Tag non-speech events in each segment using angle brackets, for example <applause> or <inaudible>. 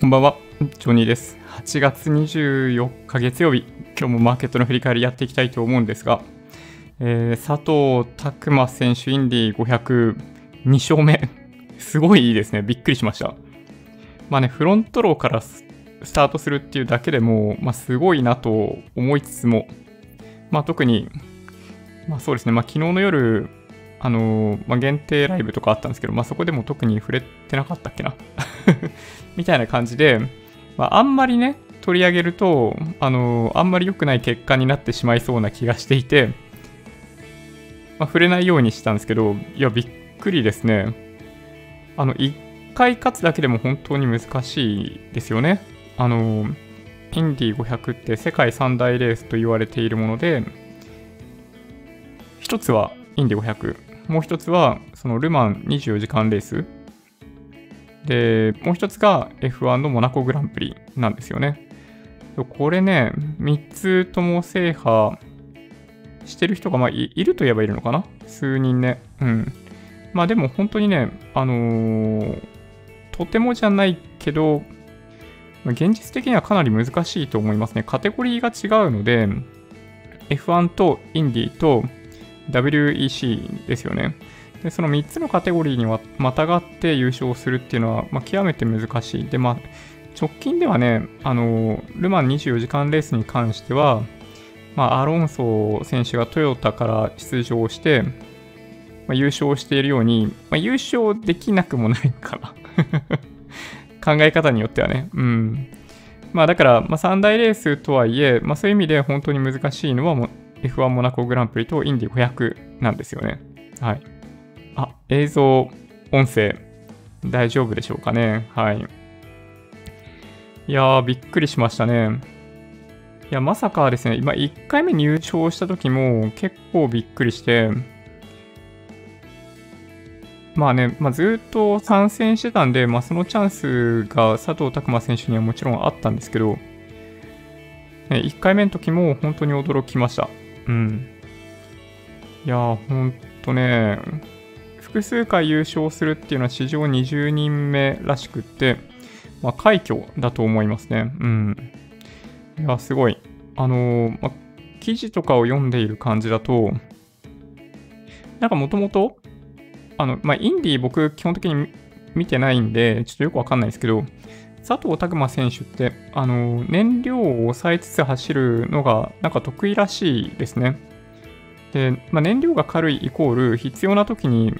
こんばんは、ジョニーです。8月24日月曜日、今日もマーケットの振り返りやっていきたいと思うんですが、えー佐藤拓磨選手、インディ500、2勝目。すごいいいですね。びっくりしました。まあね、フロントローからスタートするっていうだけでも、まあ、すごいなと思いつつも、まあ、特に、まあ、そうですね、まあ、昨日の夜、あのまあ、限定ライブとかあったんですけど、まあ、そこでも特に触れてなかったっけな？<laughs> みたいな感じで、まあ、あんまりね、取り上げると、あのあんまり良くない結果になってしまいそうな気がしていて、まあ、触れないようにしたんですけど、いや、びっくりですね。あの、1回勝つだけでも本当に難しいですよね。あのインディ500って世界三大レースと言われているもので、一つはインディ500、もう一つはそのルマン24時間レース、で、もう一つが F1 のモナコグランプリなんですよね。これね、3つとも制覇してる人が、まあ、いいるといえばいるのかな？数人ね。うん。まあでも本当にね、あのーとてもじゃないけど、現実的にはかなり難しいと思いますね。カテゴリーが違うので、F1 とインディと WEC ですよね。で、その3つのカテゴリーにまたがって優勝するっていうのは、まあ、極めて難しい。で、まあ、直近ではね、あの、ルマン24時間レースに関しては、まあ、アロンソ選手がトヨタから出場して、まあ、優勝しているように、まあ、優勝できなくもないかな。<laughs> 考え方によってはね。うん。まあだから、まあ、三大レースとはいえ、まあ、そういう意味で本当に難しいのはも F1 モナコグランプリとインディ500なんですよね。はい。あ、映像、音声、大丈夫でしょうかね？はい。いやー、びっくりしましたね。いや、まさかですね、今1回目入賞した時も結構びっくりして、まあね、まあ、ずっと参戦してたんで、まあ、そのチャンスが佐藤拓磨選手にはもちろんあったんですけど、ね、1回目の時も本当に驚きました。うん。いやー、ほんとね、複数回優勝するっていうのは史上20人目らしくって、まあ、快挙だと思いますね。うん。いや、すごい。あのーまあ、記事とかを読んでいる感じだと、なんかもともと、あの、まあ、インディー僕基本的に見てないんで、ちょっとよくわかんないですけど、佐藤拓磨選手って、あの、燃料を抑えつつ走るのが、なんか得意らしいですね。で、まあ、燃料が軽いイコール、必要な時に、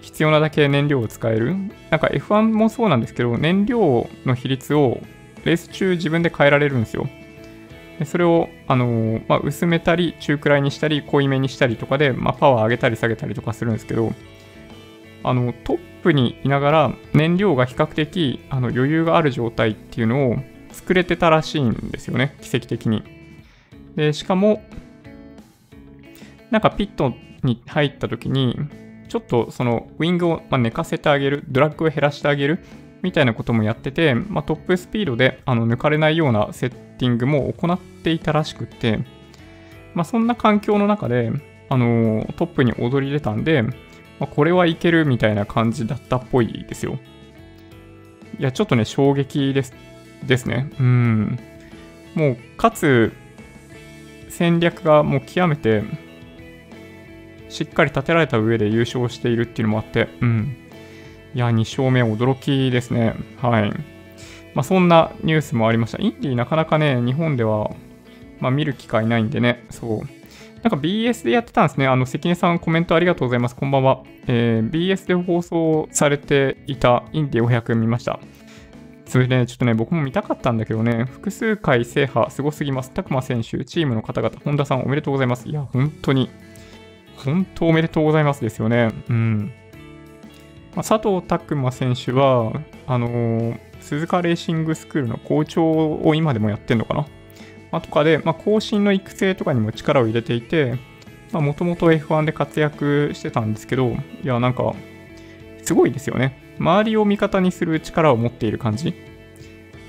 必要なだけ燃料を使える。なんか F1 もそうなんですけど、燃料の比率をレース中自分で変えられるんですよ。でそれを、あのまあ、薄めたり、中くらいにしたり、濃いめにしたりとかで、まあ、パワー上げたり下げたりとかするんですけど、あのトップにいながら燃料が比較的あの余裕がある状態っていうのを作れてたらしいんですよね、奇跡的に。で、しかも、なんかピットに入った時に、ちょっとそのウィングを寝かせてあげる、ドラッグを減らしてあげるみたいなこともやってて、まあ、トップスピードであの抜かれないようなセッティングも行っていたらしくて、まあ、そんな環境の中で、あのトップに躍り出たんで、まあ、これはいけるみたいな感じだったっぽいですよ。いや、ちょっとね、衝撃ですですね。うん。もう、かつ、戦略がもう極めて、しっかり立てられた上で優勝しているっていうのもあって、うん。いや、2勝目驚きですね。はい。まあ、そんなニュースもありました。インディなかなかね、日本では、まあ、見る機会ないんでね、そう。なんか BS でやってたんですね。あの、関根さんコメントありがとうございます。こんばんは。えー BS で放送されていたインディ500見ました。それでね、ちょっとね、僕も見たかったんだけどね、複数回制覇すごすぎます。拓磨選手、チームの方々、本田さんおめでとうございます。いや、本当に、本当おめでとうございますですよね。うん。まあ、佐藤拓磨選手は、あのー鈴鹿レーシングスクールの校長を今でもやってんのかなまあとかで、まあ、後進の育成とかにも力を入れていて、もともと F1 で活躍してたんですけど、いや、なんか、すごいですよね。周りを味方にする力を持っている感じ。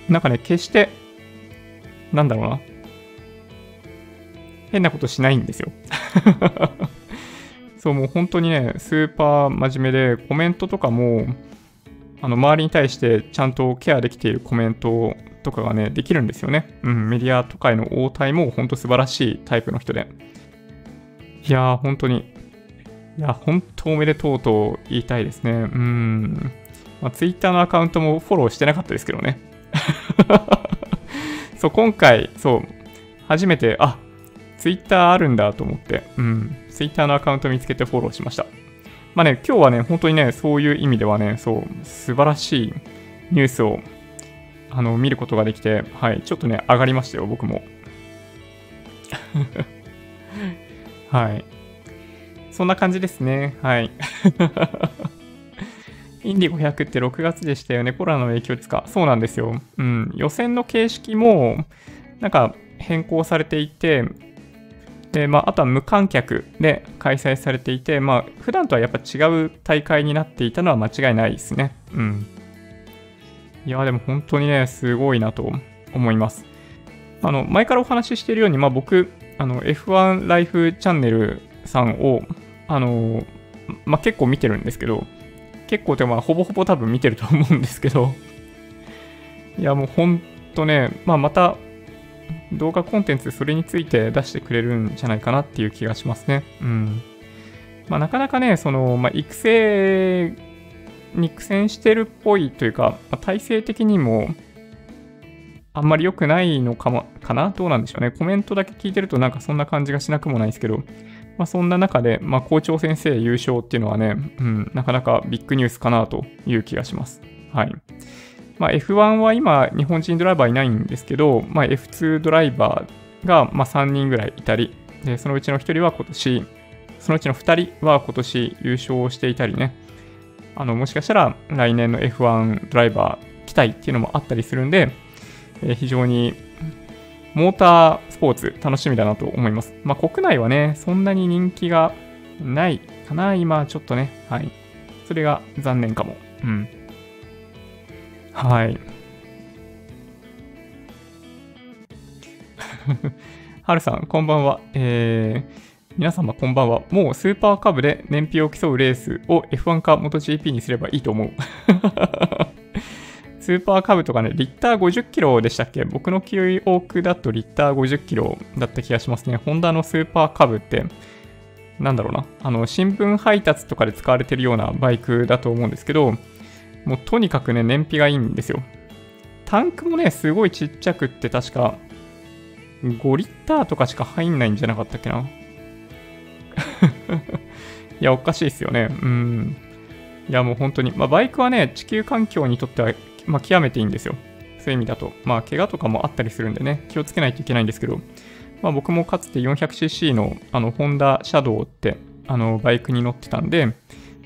なんかね、決して、なんだろうな。変なことしないんですよ。<laughs> そう、もう本当にね、スーパー真面目で、コメントとかも、あの周りに対してちゃんとケアできているコメントとかがね、できるんですよね。うん、メディアとかへの応対も本当素晴らしいタイプの人で。いやー、本当に、いや、本当おめでとうと言いたいですね。うん。まあ、Twitter のアカウントもフォローしてなかったですけどね。<laughs> そう、今回、そう、初めて、あ、Twitter あるんだと思って、うん、Twitter のアカウント見つけてフォローしました。まあね、今日はね、本当にね、そういう意味ではね、そう、素晴らしいニュースを、あの、見ることができて、はい、ちょっとね、上がりましたよ、僕も。<laughs> はい。そんな感じですね。はい。<laughs> インディ500って6月でしたよね。コロナの影響ですか？そうなんですよ。うん。予選の形式も、なんか変更されていて、で、まあ、あとは無観客で開催されていて、まあ、普段とはやっぱ違う大会になっていたのは間違いないですね。うん。いや、でも本当にね、すごいなと思います。あの、前からお話ししているように、まあ、僕、あの、F1 ライフチャンネルさんを、あの、まあ、結構見てるんですけど、結構でもほぼほぼ多分見てると思うんですけど、いや、もうほんとね、まあ、また動画コンテンツそれについて出してくれるんじゃないかなっていう気がしますね。うん。まあ、なかなかね、その、まあ、育成に苦戦してるっぽいというか、まあ、体制的にもあんまり良くないのかも、かな？どうなんでしょうね。コメントだけ聞いてるとなんかそんな感じがしなくもないですけど、まあ、そんな中で、まあ、校長先生優勝っていうのはね、うん、なかなかビッグニュースかなという気がします。はい。まあ、F1 は今、日本人ドライバーいないんですけど、まあ、F2 ドライバーがま3人ぐらいいたり、でそのうちの1人は今年、そのうちの2人は今年優勝していたりね、あのもしかしたら来年の F1 ドライバー期待っていうのもあったりするんで、えー、非常にモータースポーツ楽しみだなと思います。まあ、国内はね、そんなに人気がないかな、今ちょっとね。はい。それが残念かも。うん。はい。<laughs> はるさん、こんばんは。えー、皆様こんばんは。もうスーパーカブで燃費を競うレースを F1 か MotoGP にすればいいと思う。<laughs> スーパーカブとかね、リッター50キロでしたっけ？僕の記憶だとリッター50キロだった気がしますね。ホンダのスーパーカブって、なんだろうな。あの、新聞配達とかで使われてるようなバイクだと思うんですけど、もうとにかくね、燃費がいいんですよ。タンクもね、すごいちっちゃくって確か5リッターとかしか入んないんじゃなかったっけな？<laughs> いや、おかしいですよね。うん。いや、もう本当に。まあ、バイクはね、地球環境にとっては、まあ、極めていいんですよ。そういう意味だと。まあ、怪我とかもあったりするんでね、気をつけないといけないんですけど、まあ、僕もかつて 400cc の、あの、ホンダシャドウって、あの、バイクに乗ってたんで、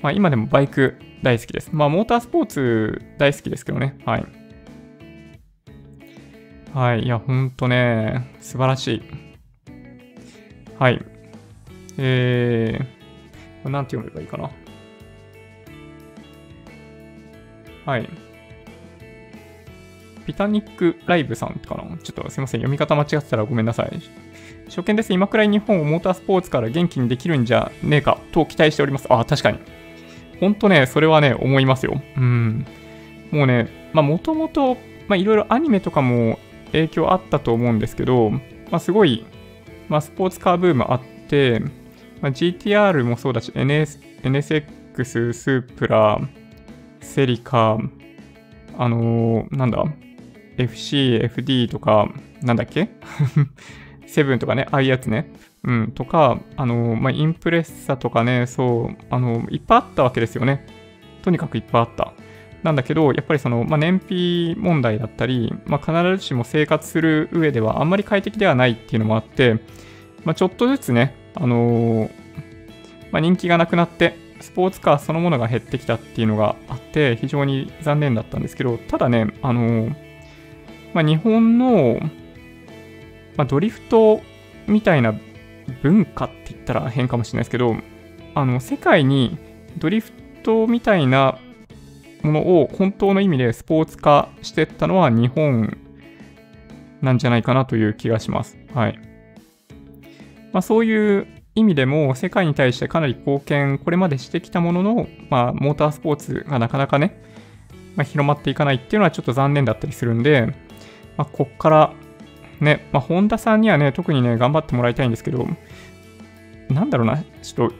まあ、今でもバイク大好きです。まあ、モータースポーツ大好きですけどね。はい。はい。いや、ほんとね、素晴らしい。はい。えー、なんて読めばいいかな。はい。ピタニックライブさんかな？ちょっとすいません。読み方間違ってたらごめんなさい。初見です。今くらい日本をモータースポーツから元気にできるんじゃねえかと期待しております。あ、確かに。ほんとね、それはね、思いますよ。うん。もうね、まあもともと、まあいろいろアニメとかも影響あったと思うんですけど、まあすごい、まあスポーツカーブームあって、まあ、GTR もそうだし、NS、NSX、スープラ、セリカ、あのー、なんだ、FC、FD とか、なんだっけ？<laughs> セブンとかね、ああいうやつね。うん、とか、あのー、まあ、インプレッサとかね、そう、あのー、いっぱいあったわけですよね。とにかくいっぱいあった。なんだけど、やっぱりその、まあ、燃費問題だったり、まあ、必ずしも生活する上ではあんまり快適ではないっていうのもあって、まあ、ちょっとずつね、あのー、まあ、人気がなくなって、スポーツカーそのものが減ってきたっていうのがあって、非常に残念だったんですけど、ただね、あのー、まあ、日本の、まあ、ドリフトみたいな文化って言ったら変かもしれないですけど、あの、世界にドリフトみたいなものを本当の意味でスポーツ化してったのは日本なんじゃないかなという気がします。はい。まあ、そういう意味でも世界に対してかなり貢献、これまでしてきたものの、まあ、モータースポーツがなかなかね、まあ、広まっていかないっていうのはちょっと残念だったりするんで、まあ、こっからね、まあ、本田さんにはね、特にね、頑張ってもらいたいんですけど、なんだろうな、ちょっと、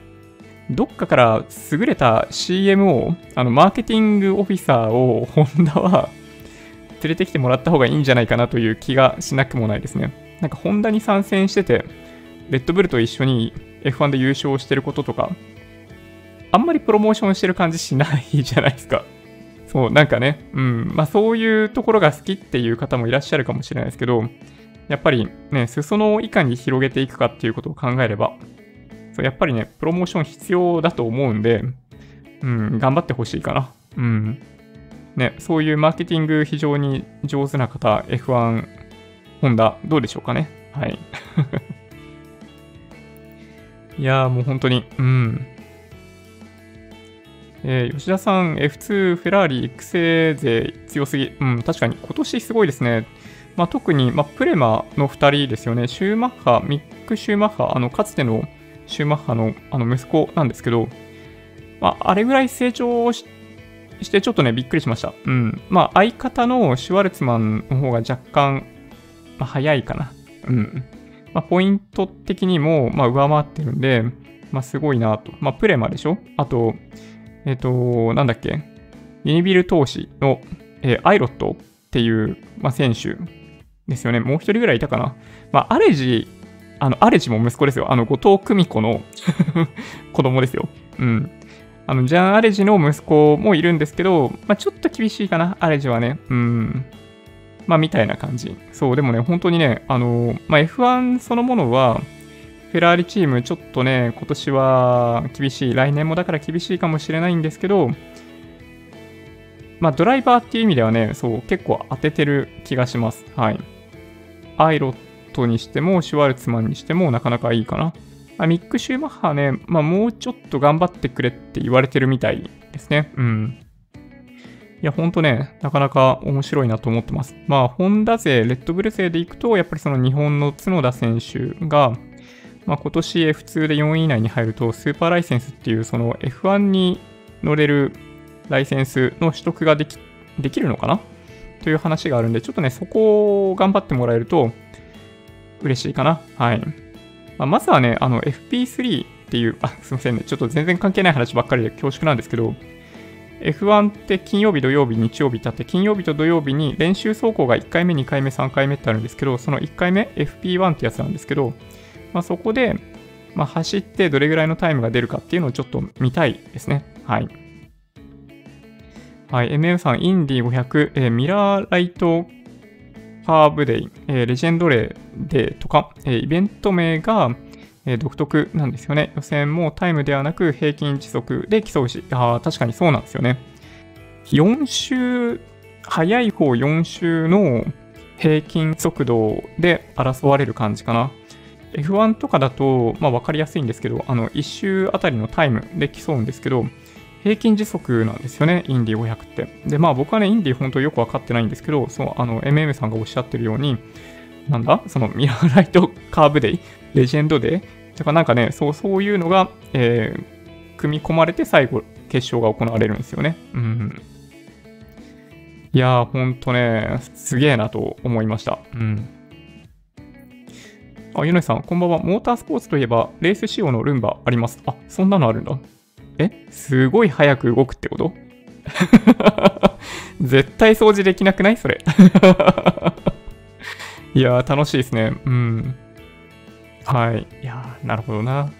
どっかから優れた CMO、あの、マーケティングオフィサーを、ホンダは連れてきてもらった方がいいんじゃないかなという気がしなくもないですね。なんか、ホンダに参戦してて、レッドブルと一緒に F1 で優勝してることとか、あんまりプロモーションしてる感じしないじゃないですか。<laughs> そう、なんかね、うん、まあそういうところが好きっていう方もいらっしゃるかもしれないですけど、やっぱりね、裾野をいかに広げていくかっていうことを考えれば、そうやっぱりね、プロモーション必要だと思うんで、うん、頑張ってほしいかな。うん。ね、そういうマーケティング非常に上手な方、F1、ホンダ、どうでしょうかね。はい。いやーもう本当に、うん。えー、吉田さん、F2 フェラーリ育成勢強すぎ。うん、確かに今年すごいですね。まあ、特に、まあ、プレマの2人ですよね。シューマッハ、ミック・シューマッハ、あのかつてのシューマッハのあの息子なんですけど、まあ、あれぐらい成長してちょっとね、びっくりしました。うん。まあ、相方のシュワルツマンの方が若干、まあ、早いかな。うん。まあ、ポイント的にも、ま、上回ってるんで、まあ、すごいなと。まあ、プレマでしょ？あと、えっ、ー、と、なんだっけ？ユニビル投資の、えー、アイロットっていう、まあ、選手ですよね。もう一人ぐらいいたかな。まあ、アレジ、あの、アレジも息子ですよ。あの、後藤久美子の <laughs> 子供ですよ。うん。あの、ジャン・アレジの息子もいるんですけど、まあ、ちょっと厳しいかな、アレジはね。うん。まあ、みたいな感じ。そう、でもね、本当にね、あの、まあ、F1 そのものは、フェラーリチーム、ちょっとね、今年は厳しい。来年もだから厳しいかもしれないんですけど、まあ、ドライバーっていう意味ではね、そう、結構当ててる気がします。はい。アイロットにしても、シュワルツマンにしても、なかなかいいかな。あ、ミック・シューマッハね、まあ、もうちょっと頑張ってくれって言われてるみたいですね。うん。いや、ほんとね、なかなか面白いなと思ってます。まあ、ホンダ勢、レッドブル勢でいくと、やっぱりその日本の角田選手が、まあ、今年 F2 で4位以内に入ると、スーパーライセンスっていう、その F1 に乗れるライセンスの取得ができできるのかな？という話があるんで、ちょっとね、そこを頑張ってもらえると嬉しいかな。はい。まあ、まずはね、あの FP3 っていう、あ、すいませんね、ちょっと全然関係ない話ばっかりで恐縮なんですけど、F1 って金曜日、土曜日、日曜日ってあって、金曜日と土曜日に練習走行が1回目、2回目、3回目ってあるんですけど、その1回目、FP1 ってやつなんですけど、まあ、そこで、まあ、走ってどれぐらいのタイムが出るかっていうのをちょっと見たいですね。はい。はい、MM さん、インディ500、えー、ミラーライトハーブデイ、えー、レジェンドレーデーとか、えー、イベント名が、え、独特なんですよね。予選もタイムではなく平均時速で競うし、あ確かにそうなんですよね。4周、早い方4周の平均速度で争われる感じかな。F1 とかだと、まあ、分かりやすいんですけど、あの1周あたりのタイムで競うんですけど、平均時速なんですよね、インディ500って。で、まあ僕はね、インディ本当よくわかってないんですけど、そう、あの、MM さんがおっしゃってるように、なんだ？そのミラーライトカーブデイ、レジェンドデイ？とかなんかね、そう、そういうのが、えー、組み込まれて最後、決勝が行われるんですよね。うん。いやー、ほんとね、すげえなと思いました。うん。あ、ユネさん、こんばんは。モータースポーツといえば、レース仕様のルンバあります。あ、そんなのあるんだ。え？すごい早く動くってこと？<laughs> 絶対掃除できなくない？それいやー、楽しいですね。うん。はい。いやー、なるほどな。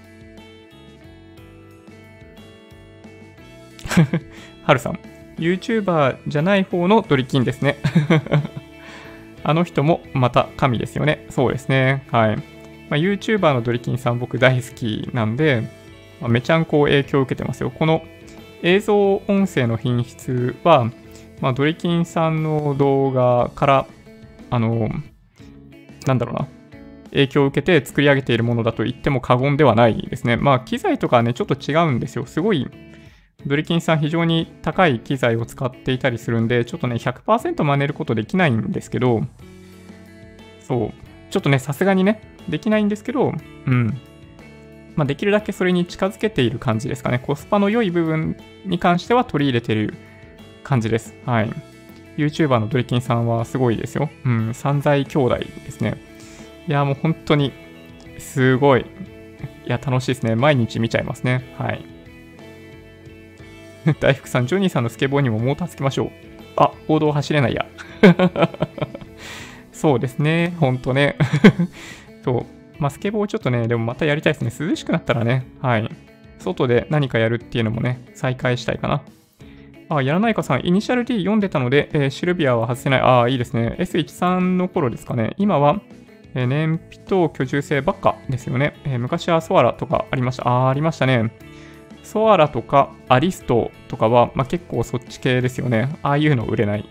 <laughs> はるさん。YouTuber じゃない方のドリキンですね。<laughs> あの人もまた神ですよね。そうですね。はい。まあ、YouTuber のドリキンさん僕大好きなんで、まあ、めちゃんこ影響を受けてますよ。この映像音声の品質は、まあ、ドリキンさんの動画から、あの、なんだろうな、影響を受けて作り上げているものだと言っても過言ではないですね。まあ、機材とかはね、ちょっと違うんですよ。すごい、ドリキンさん非常に高い機材を使っていたりするんで、ちょっとね、100%真似ることできないんですけど、そう、ちょっとね、さすがにね、できないんですけど、うん。まあ、できるだけそれに近づけている感じですかね。コスパの良い部分に関しては取り入れている感じです。はい。YouTuber のドリキンさんはすごいですよ。うん、三在兄弟ですね。いや、もう本当に、すごい。いや、楽しいですね。毎日見ちゃいますね。はい。<laughs> 大福さん、ジョニーさんのスケボーにもモーターつけましょう。あ、行動走れないや。<laughs> そうですね。ほんとね。<laughs> そう。まあ、スケボーちょっとね、でもまたやりたいですね。涼しくなったらね。はい。外で何かやるっていうのもね、再開したいかな。あ、やらないかさん、イニシャル D 読んでたので、えー、シルビアは外せない。ああ、いいですね。S13 の頃ですかね。今は、えー、燃費と居住性ばっかですよね。えー、昔はソアラとかありました。ああ、ありましたね。ソアラとかアリストとかは、まあ、結構そっち系ですよね。ああいうの売れない。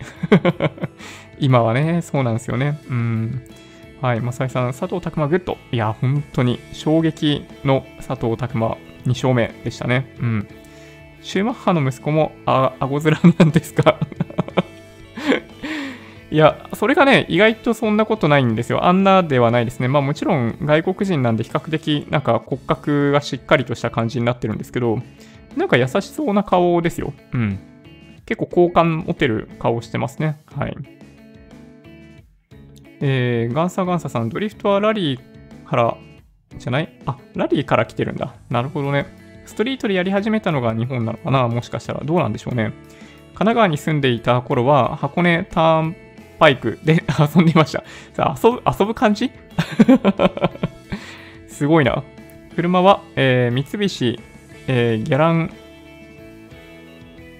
<laughs> 今はね、そうなんですよね。うん。はい、マサイさん、佐藤琢磨グッド。いや、本当に衝撃の佐藤琢磨2勝目でしたね。うん。シューマッハの息子もあ、あご面なんですか？<laughs> いや、それがね、意外とそんなことないんですよ。あんなではないですね。まあもちろん外国人なんで比較的なんか骨格がしっかりとした感じになってるんですけど、なんか優しそうな顔ですよ。うん。結構好感持てる顔してますね。はい。えー、ガンサガンサさん、ドリフトはラリーからじゃない？あ、ラリーから来てるんだ。なるほどね。ストリートでやり始めたのが日本なのかな？もしかしたら。どうなんでしょうね。神奈川に住んでいた頃は、箱根ターンパイクで <laughs> 遊んでいました。さあ遊ぶ、遊ぶ感じ？<laughs> すごいな。車は、えー、三菱、えー、ギャラン、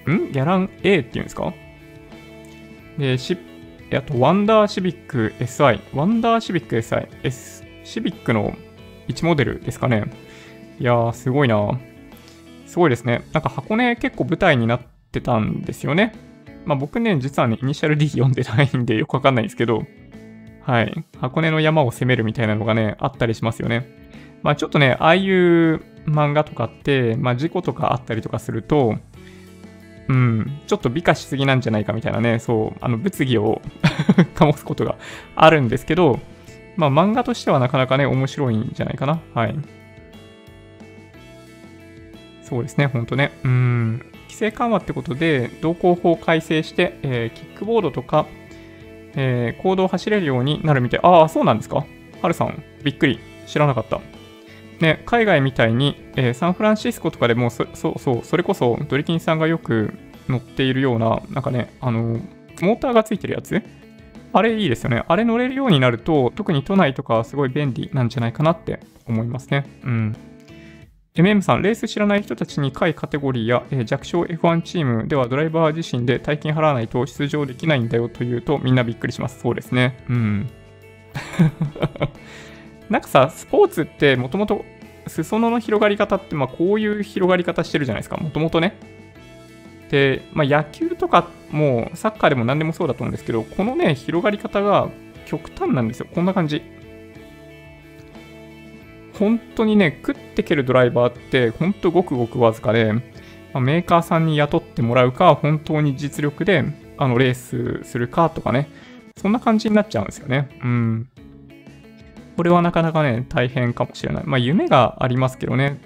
ん？ギャラン A っていうんですか？で、し、あと、ワンダーシビック SI。ワンダーシビック SI。S、シビックの1モデルですかね。いやー、すごいな。すごいですね。なんか箱根結構舞台になってたんですよね。まあ僕ね、実はね、イニシャル D 読んでないんでよくわかんないんですけど、はい。箱根の山を攻めるみたいなのがね、あったりしますよね。まあちょっとね、ああいう漫画とかって、まあ事故とかあったりとかすると、うん、ちょっと美化しすぎなんじゃないかみたいなね、そう、あの物議を <laughs> 醸すことがあるんですけど、まあ漫画としてはなかなかね、面白いんじゃないかな。はい。そうですね、ほんとね。うん。規制緩和ってことで、道交法を改正して、えー、キックボードとか、えー、行動を走れるようになるみたい。ああ、そうなんですか？はるさん、びっくり。知らなかった。ね、海外みたいに、えー、サンフランシスコとかでもそ、そうそう、それこそドリキンさんがよく乗っているような、なんかね、あの、モーターがついてるやつ？あれいいですよね。あれ乗れるようになると、特に都内とかすごい便利なんじゃないかなって思いますね。うん。MM さん、レース知らない人たちに下位カテゴリーや、えー、弱小 F1 チームではドライバー自身で大金払わないと出場できないんだよというとみんなびっくりします。そうですね。うん。<laughs> なんかさ、スポーツってもともと裾野の広がり方って、まあこういう広がり方してるじゃないですか。もともとね。で、まあ野球とかもサッカーでも何でもそうだと思うんですけど、このね、広がり方が極端なんですよ。こんな感じ。本当にね、食ってけるドライバーって、本当ごくごくわずかで、まあ、メーカーさんに雇ってもらうか、本当に実力で、あの、レースするかとかね、そんな感じになっちゃうんですよね。うん。これはなかなかね、大変かもしれない。まあ、夢がありますけどね、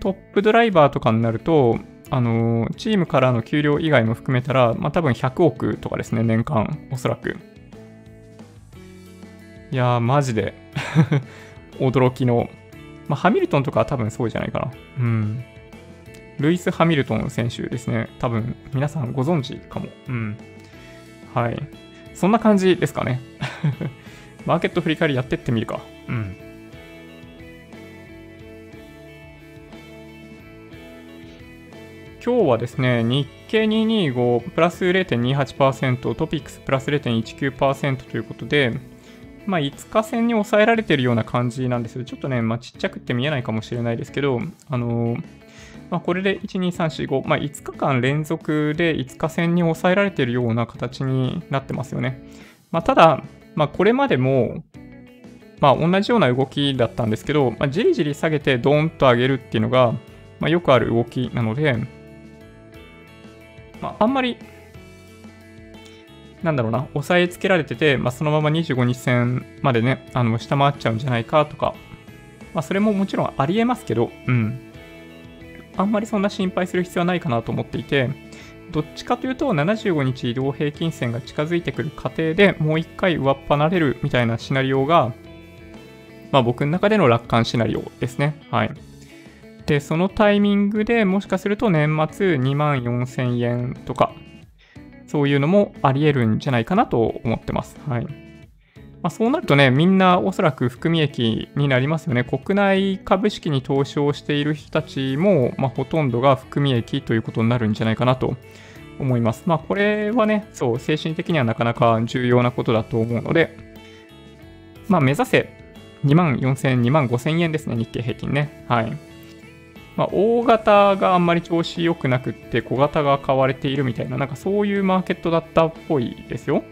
トップドライバーとかになると、あの、チームからの給料以外も含めたら、まあ、多分100億とかですね、年間、おそらく。いやー、マジで <laughs> 驚きのまあ、ハミルトンとかは多分そうじゃないかな。うん。ルイス・ハミルトン選手ですね。多分皆さんご存知かも。うん。はい。そんな感じですかね。<laughs> マーケット振り返りやってってみるか。うん。今日はですね、日経225プラス0.28%、トピックスプラス0.19%ということで、まあ、5日線に抑えられてるような感じなんですよ。ちょっとね、まあ、ちっちゃくって見えないかもしれないですけど、あのー、まあ、これで1、2、3、4、5、まあ、5日間連続で5日線に抑えられてるような形になってますよね。まあ、ただ、まあ、これまでも、まあ、同じような動きだったんですけど、まあ、じりじり下げてドーンと上げるっていうのが、まあ、よくある動きなので、まあ、あんまりなんだろうな、押さえつけられてて、まあ、そのまま25日線までね、あの、下回っちゃうんじゃないかとか、まあ、それももちろんありえますけど、うん。あんまりそんな心配する必要はないかなと思っていて、どっちかというと75日移動平均線が近づいてくる過程でもう一回上っ離れるみたいなシナリオが、まあ僕の中での楽観シナリオですね。はい。で、そのタイミングでもしかすると年末2万4000円とか、そういうのもあり得るんじゃないかなと思ってます。はい。まあ、そうなるとね、みんなおそらく含み益になりますよね。国内株式に投資をしている人たちも、まあ、ほとんどが含み益ということになるんじゃないかなと思います。まあ、これはね、そう、精神的にはなかなか重要なことだと思うので、まあ、目指せ2万4000、2万5000円ですね、日経平均ね。はい。まあ、大型があんまり調子良くなくって、小型が買われているみたいな、なんかそういうマーケットだったっぽいですよ。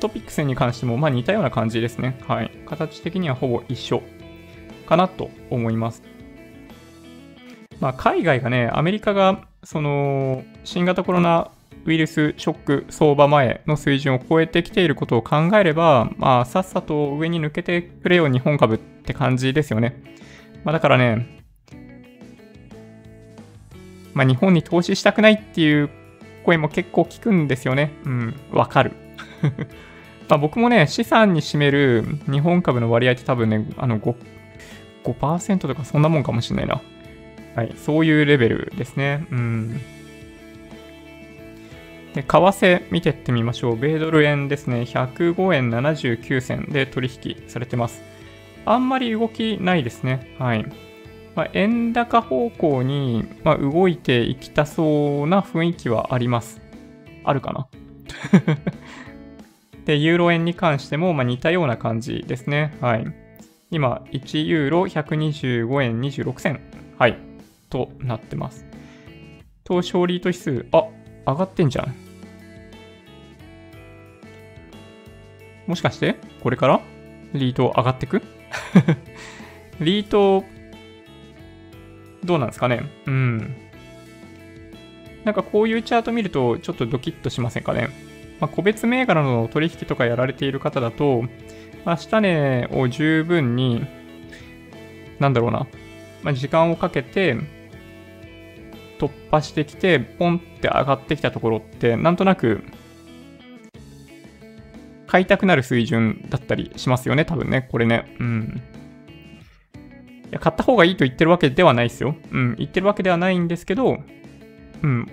トピックスに関しても、まあ似たような感じですね。はい。形的にはほぼ一緒かなと思います。まあ海外がね、アメリカが、その、新型コロナウイルスショック相場前の水準を超えてきていることを考えれば、まあさっさと上に抜けてくれよ日本株って感じですよね。まあだからね、まあ日本に投資したくないっていう声も結構聞くんですよね。うん、わかる。<laughs> まあ僕もね、資産に占める日本株の割合って多分ね、あの 5%, 5とかそんなもんかもしれないな。はい、そういうレベルですね。うん。で、為替見てってみましょう。米ドル円ですね。105円79銭で取引されてます。あんまり動きないですね。はい。まあ、円高方向に、まあ、動いていきたそうな雰囲気はあります。あるかな？<laughs> で、ユーロ円に関しても、まあ、似たような感じですね。はい。今、1ユーロ125円26銭。はい。となってます。東証リート指数、あ、上がってんじゃん。もしかしてこれから？リート上がってく？<laughs> リート、どうなんですかね？うん。なんかこういうチャート見るとちょっとドキッとしませんかね？まあ、個別銘柄の取引とかやられている方だと、まあ、下値を十分に、なんだろうな、まあ、時間をかけて突破してきて、ポンって上がってきたところって、なんとなく、買いたくなる水準だったりしますよね、多分ね、これね。うん。いや、買った方がいいと言ってるわけではないですよ。うん、言ってるわけではないんですけど、うん、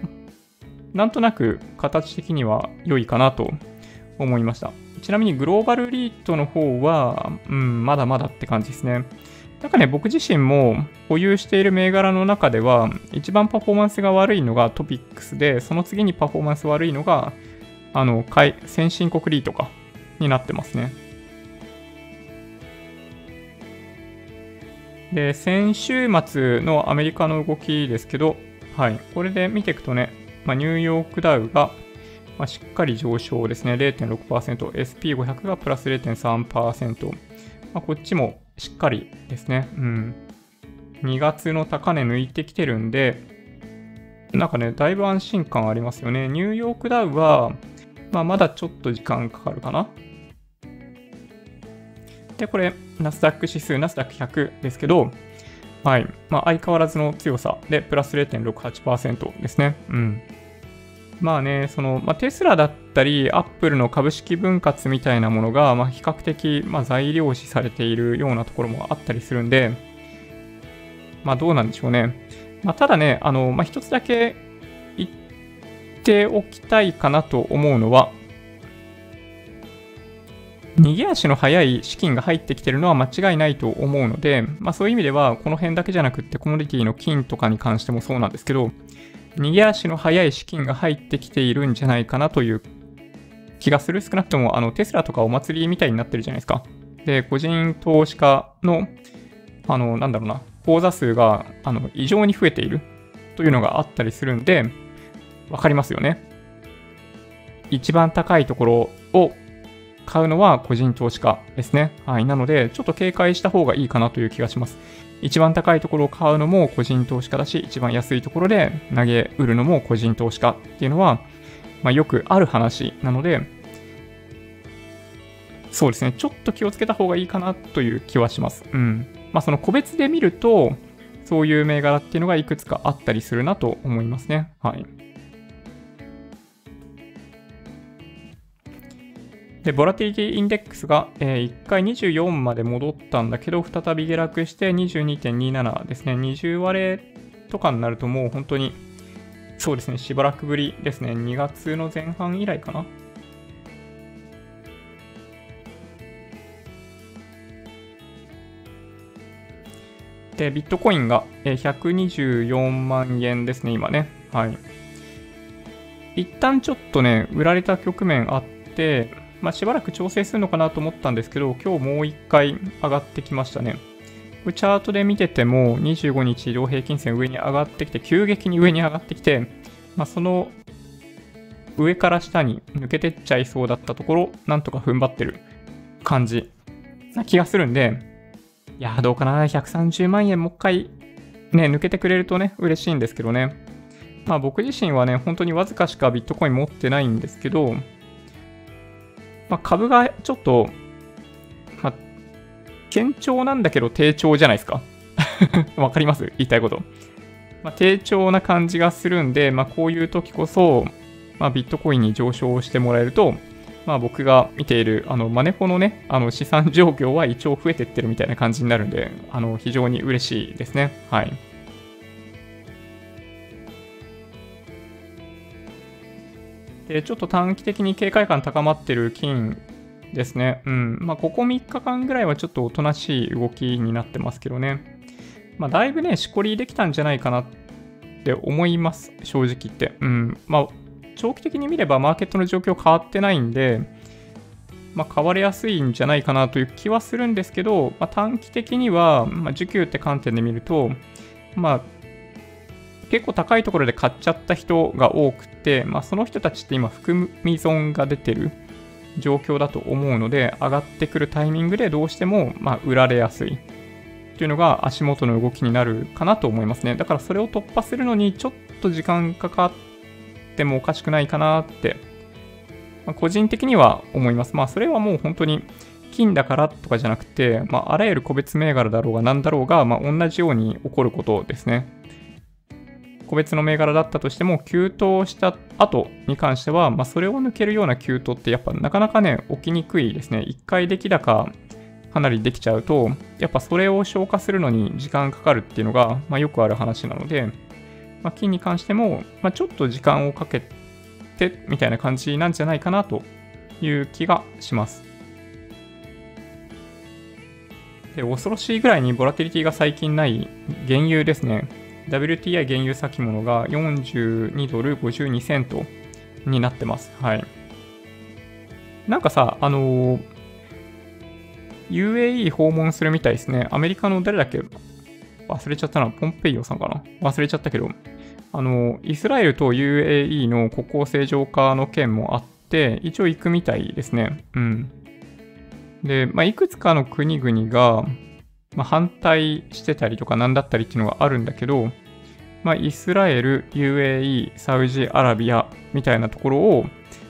なんとなく形的には良いかなと思いました。ちなみにグローバルリートの方は、うん、まだまだって感じですね。なんかね、僕自身も保有している銘柄の中では、一番パフォーマンスが悪いのがトピックスで、その次にパフォーマンス悪いのが、あの、先進国リートか、になってますね。で、先週末のアメリカの動きですけど、はい、これで見ていくとね、まあ、ニューヨークダウが、まあ、しっかり上昇ですね。0.6%、SP500 がプラス0.3%。まあ、こっちもしっかりですね。うん。2月の高値抜いてきてるんで、なんかね、だいぶ安心感ありますよね。ニューヨークダウは、まあ、まだちょっと時間かかるかな。で、これ、ナスダック指数、ナスダック100ですけど、はい。まあ、相変わらずの強さで、プラス0.68%ですね。うん。まあね、その、まあ、テスラだったり、アップルの株式分割みたいなものが、まあ、比較的、まあ、材料視されているようなところもあったりするんで、まあ、どうなんでしょうね。まあ、ただね、あの、まあ、一つだけ言っておきたいかなと思うのは、逃げ足の速い資金が入ってきてるのは間違いないと思うので、まあそういう意味では、この辺だけじゃなくって、コモディティの金とかに関してもそうなんですけど、逃げ足の速い資金が入ってきているんじゃないかなという気がする。少なくとも、あの、テスラとかお祭りみたいになってるじゃないですか。で、個人投資家の、あの、なんだろうな、口座数が、あの、異常に増えているというのがあったりするんで、わかりますよね。一番高いところを買うのは個人投資家ですね。はい。なので、ちょっと警戒した方がいいかなという気がします。一番高いところを買うのも個人投資家だし、一番安いところで投げ売るのも個人投資家っていうのは、まあ、よくある話なので、そうですね。ちょっと気をつけた方がいいかなという気はします。うん。まあ、その個別で見ると、そういう銘柄っていうのがいくつかあったりするなと思いますね。はい。で、ボラティリティインデックスが、えー、1回24まで戻ったんだけど、再び下落して22.27ですね。20割れとかになるともう本当に、そうですね、しばらくぶりですね。2月の前半以来かな。で、ビットコインが124万円ですね、今ね。はい。一旦ちょっとね、売られた局面あって、まあ、しばらく調整するのかなと思ったんですけど、今日もう一回上がってきましたね。チャートで見てても、25日移動平均線上に上がってきて、急激に上に上がってきて、まあ、その上から下に抜けてっちゃいそうだったところ、なんとか踏ん張ってる感じな気がするんで、いやどうかな、130万円もう一回ね、抜けてくれるとね、嬉しいんですけどね。まあ僕自身はね、本当にわずかしかビットコイン持ってないんですけど、まあ株がちょっと、まあ、堅調なんだけど低調じゃないですか？<laughs> わかります？言いたいこと。まあ、低調な感じがするんで、まあこういう時こそ、まあビットコインに上昇してもらえると、まあ僕が見ている、あの、マネホのね、あの資産状況は一応増えてってるみたいな感じになるんで、あの、非常に嬉しいですね。はい。で、ちょっと短期的に警戒感高まってる金ですね。うん。まあ、ここ3日間ぐらいはちょっとおとなしい動きになってますけどね。まあ、だいぶね、しこりできたんじゃないかなって思います。正直言って。うん。まあ、長期的に見ればマーケットの状況変わってないんで、まあ、変わりやすいんじゃないかなという気はするんですけど、まあ、短期的には、まあ、需給って観点で見ると、まあ、結構高いところで買っちゃった人が多くて、まあ、その人たちって今含み損が出てる状況だと思うので、上がってくるタイミングでどうしても、ま、売られやすいというのが足元の動きになるかなと思いますね。だからそれを突破するのにちょっと時間かかってもおかしくないかなって、ま、個人的には思います。まあそれはもう本当に金だからとかじゃなくて、まあ、あらゆる個別銘柄だろうが何だろうが、まあ、同じように起こることですね。個別の銘柄だったとしても、急騰した後に関しては、まあ、それを抜けるような急騰ってやっぱなかなかね、起きにくいですね。一回出来高かなりできちゃうと、やっぱそれを消化するのに時間かかるっていうのが、まあ、よくある話なので、まあ、金に関しても、まあ、ちょっと時間をかけてみたいな感じなんじゃないかなという気がします。で恐ろしいぐらいにボラティリティが最近ない原油ですね。WTI 原油先物が42ドル52セントになってます。はい。なんかさ、あのー、UAE 訪問するみたいですね。アメリカの誰だっけ？忘れちゃったな。ポンペイオさんかな？忘れちゃったけど、あの、イスラエルと UAE の国交正常化の件もあって、一応行くみたいですね。うん。で、まあ、いくつかの国々が、まあ、反対してたりとか何だったりっていうのがあるんだけど、まあ、イスラエル、UAE、サウジアラビアみたいなところを、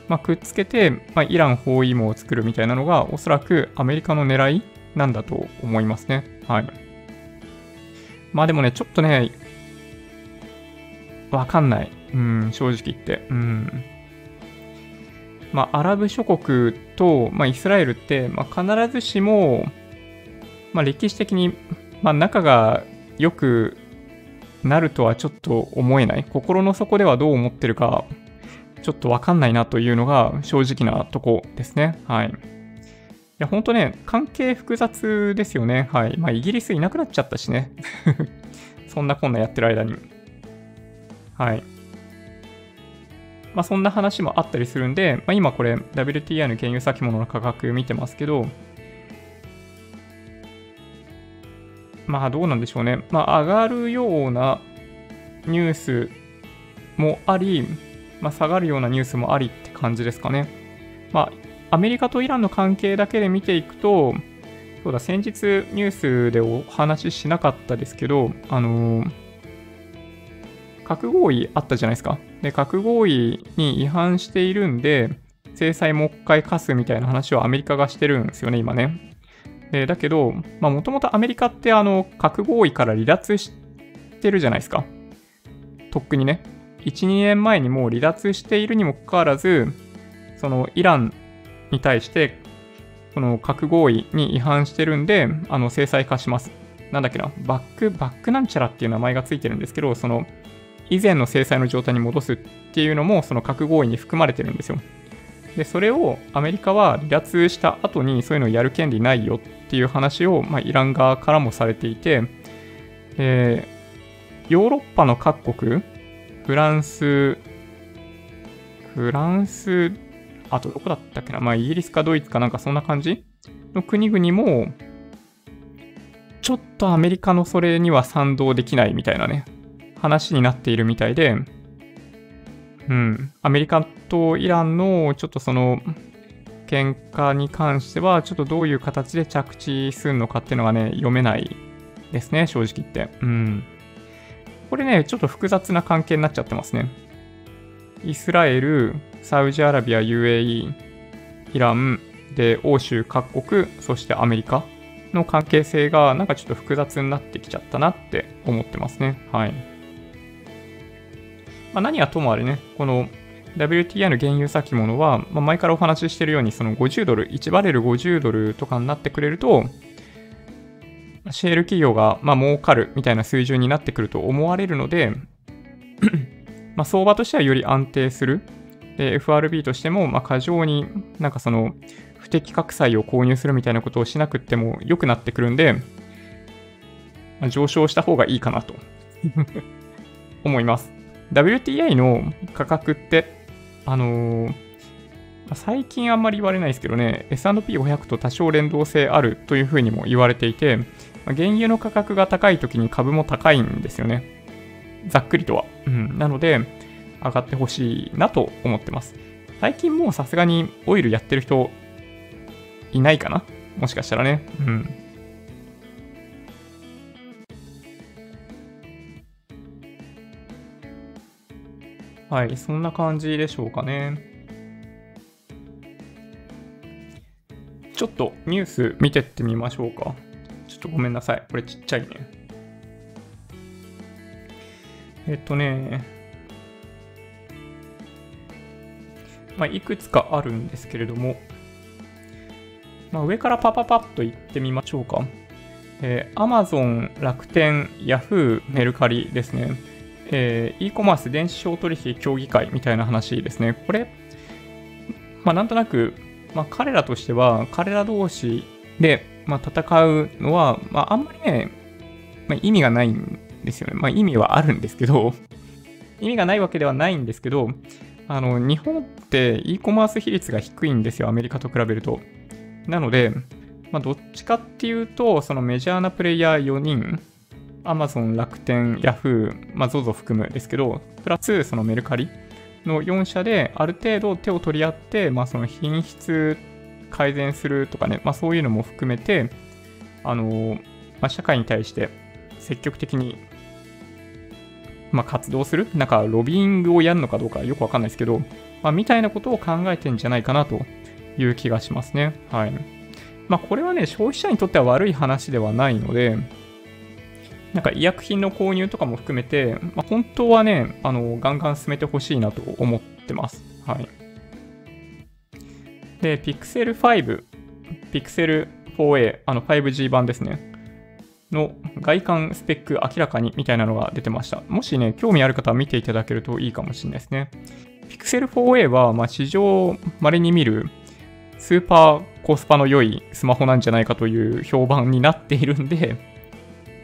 まあ、くっつけて、まあ、イラン包囲網を作るみたいなのが、おそらくアメリカの狙いなんだと思いますね。はい。まあでもね、ちょっとね、わかんない。うん、正直言って。うん。まあ、アラブ諸国と、まあ、イスラエルって、まあ、必ずしも、まあ、歴史的に、まあ、仲が良くなるとはちょっと思えない。心の底ではどう思ってるか、ちょっとわかんないなというのが正直なとこですね。はい。いや、ほんとね、関係複雑ですよね。はい。まあ、イギリスいなくなっちゃったしね。<laughs> そんなこんなやってる間に。はい。まあ、そんな話もあったりするんで、まあ、今これ WTI の原油先物の価格見てますけど、まあどうなんでしょうね。まあ上がるようなニュースもあり、まあ下がるようなニュースもありって感じですかね。まあアメリカとイランの関係だけで見ていくと、そうだ、先日ニュースでお話ししなかったですけど、あのー核合意あったじゃないですか。で、核合意に違反しているんで、制裁もう一回課すみたいな話をアメリカがしてるんですよね、今ね。でだけど、もともとアメリカってあの核合意から離脱してるじゃないですか。とっくにね。1、2年前にもう離脱しているにもかかわらず、そのイランに対して、この核合意に違反してるんで、あの制裁化します。なんだっけな、バック、バックなんちゃらっていう名前がついてるんですけど、その以前の制裁の状態に戻すっていうのも、その核合意に含まれてるんですよ。で、それをアメリカは離脱した後にそういうのをやる権利ないよっていう話を、まあ、イラン側からもされていて、えー、ヨーロッパの各国、フランス、フランスあとどこだったっけなまあ、イギリスかドイツかなんかそんな感じの国々も、ちょっとアメリカのそれには賛同できないみたいなね、話になっているみたいで、うん、アメリカとイランのちょっとその喧嘩に関しては、ちょっとどういう形で着地するのかっていうのがね、読めないですね、正直言って。うん。これね、ちょっと複雑な関係になっちゃってますね。イスラエル、サウジアラビア、UAE、イラン、で、欧州各国、そしてアメリカの関係性がなんかちょっと複雑になってきちゃったなって思ってますね。はい。まあ、何はともあれね、この WTI の原油先物は、まあ、前からお話ししてるように、その50ドル、1バレル50ドルとかになってくれると、シェール企業が、まあ、儲かるみたいな水準になってくると思われるので <clears throat> まあ、相場としてはより安定する。で、FRB としても、まあ、過剰になんかその、不適格債を購入するみたいなことをしなくても良くなってくるんで、まあ、上昇した方がいいかなと <laughs> 思います。WTI の価格って、あのー、最近あんまり言われないですけどね、S&P500 と多少連動性あるというふうにも言われていて、原油の価格が高い時に株も高いんですよね。ざっくりとは。うん。なので、上がってほしいなと思ってます。最近もうさすがにオイルやってる人いないかな？もしかしたらね。うん。はい、そんな感じでしょうかね。ちょっとニュース見てってみましょうか。ちょっとごめんなさい。これちっちゃいね。えっとね、まあ、いくつかあるんですけれども、まあ、上からパパパッといってみましょうか。えー、Amazon、楽天、Yahoo、メルカリですね。えー、e コマース電子商取引協議会みたいな話ですね。これ、まあ、なんとなく、まあ、彼らとしては、彼ら同士で、まあ、戦うのは、まあ、あんまりね、まあ、意味がないんですよね。まあ意味はあるんですけど、意味がないわけではないんですけど、あの、日本って e コマース比率が低いんですよ、アメリカと比べると。なので、まあ、どっちかっていうと、そのメジャーなプレイヤー4人、Amazon、楽天、Yahoo、まあ、ZOZO 含むですけど、プラスそのメルカリの4社である程度手を取り合って、まあ、その品質改善するとかね、まあ、そういうのも含めて、あのまあ、社会に対して積極的にまあ、活動するなんか、ロビーングをやるのかどうかよくわかんないですけど、まあ、みたいなことを考えてんじゃないかなという気がしますね。はい。まあ、これはね、消費者にとっては悪い話ではないので、なんか医薬品の購入とかも含めて、まあ、本当はね、あの、ガンガン進めてほしいなと思ってます。はい。で、Pixel 5、Pixel 4a、あの 5G 版ですね。の外観スペック明らかにみたいなのが出てました。もしね、興味ある方は見ていただけるといいかもしれないですね。Pixel 4a は、まあ、史上稀に見るスーパーコスパの良いスマホなんじゃないかという評判になっているんで、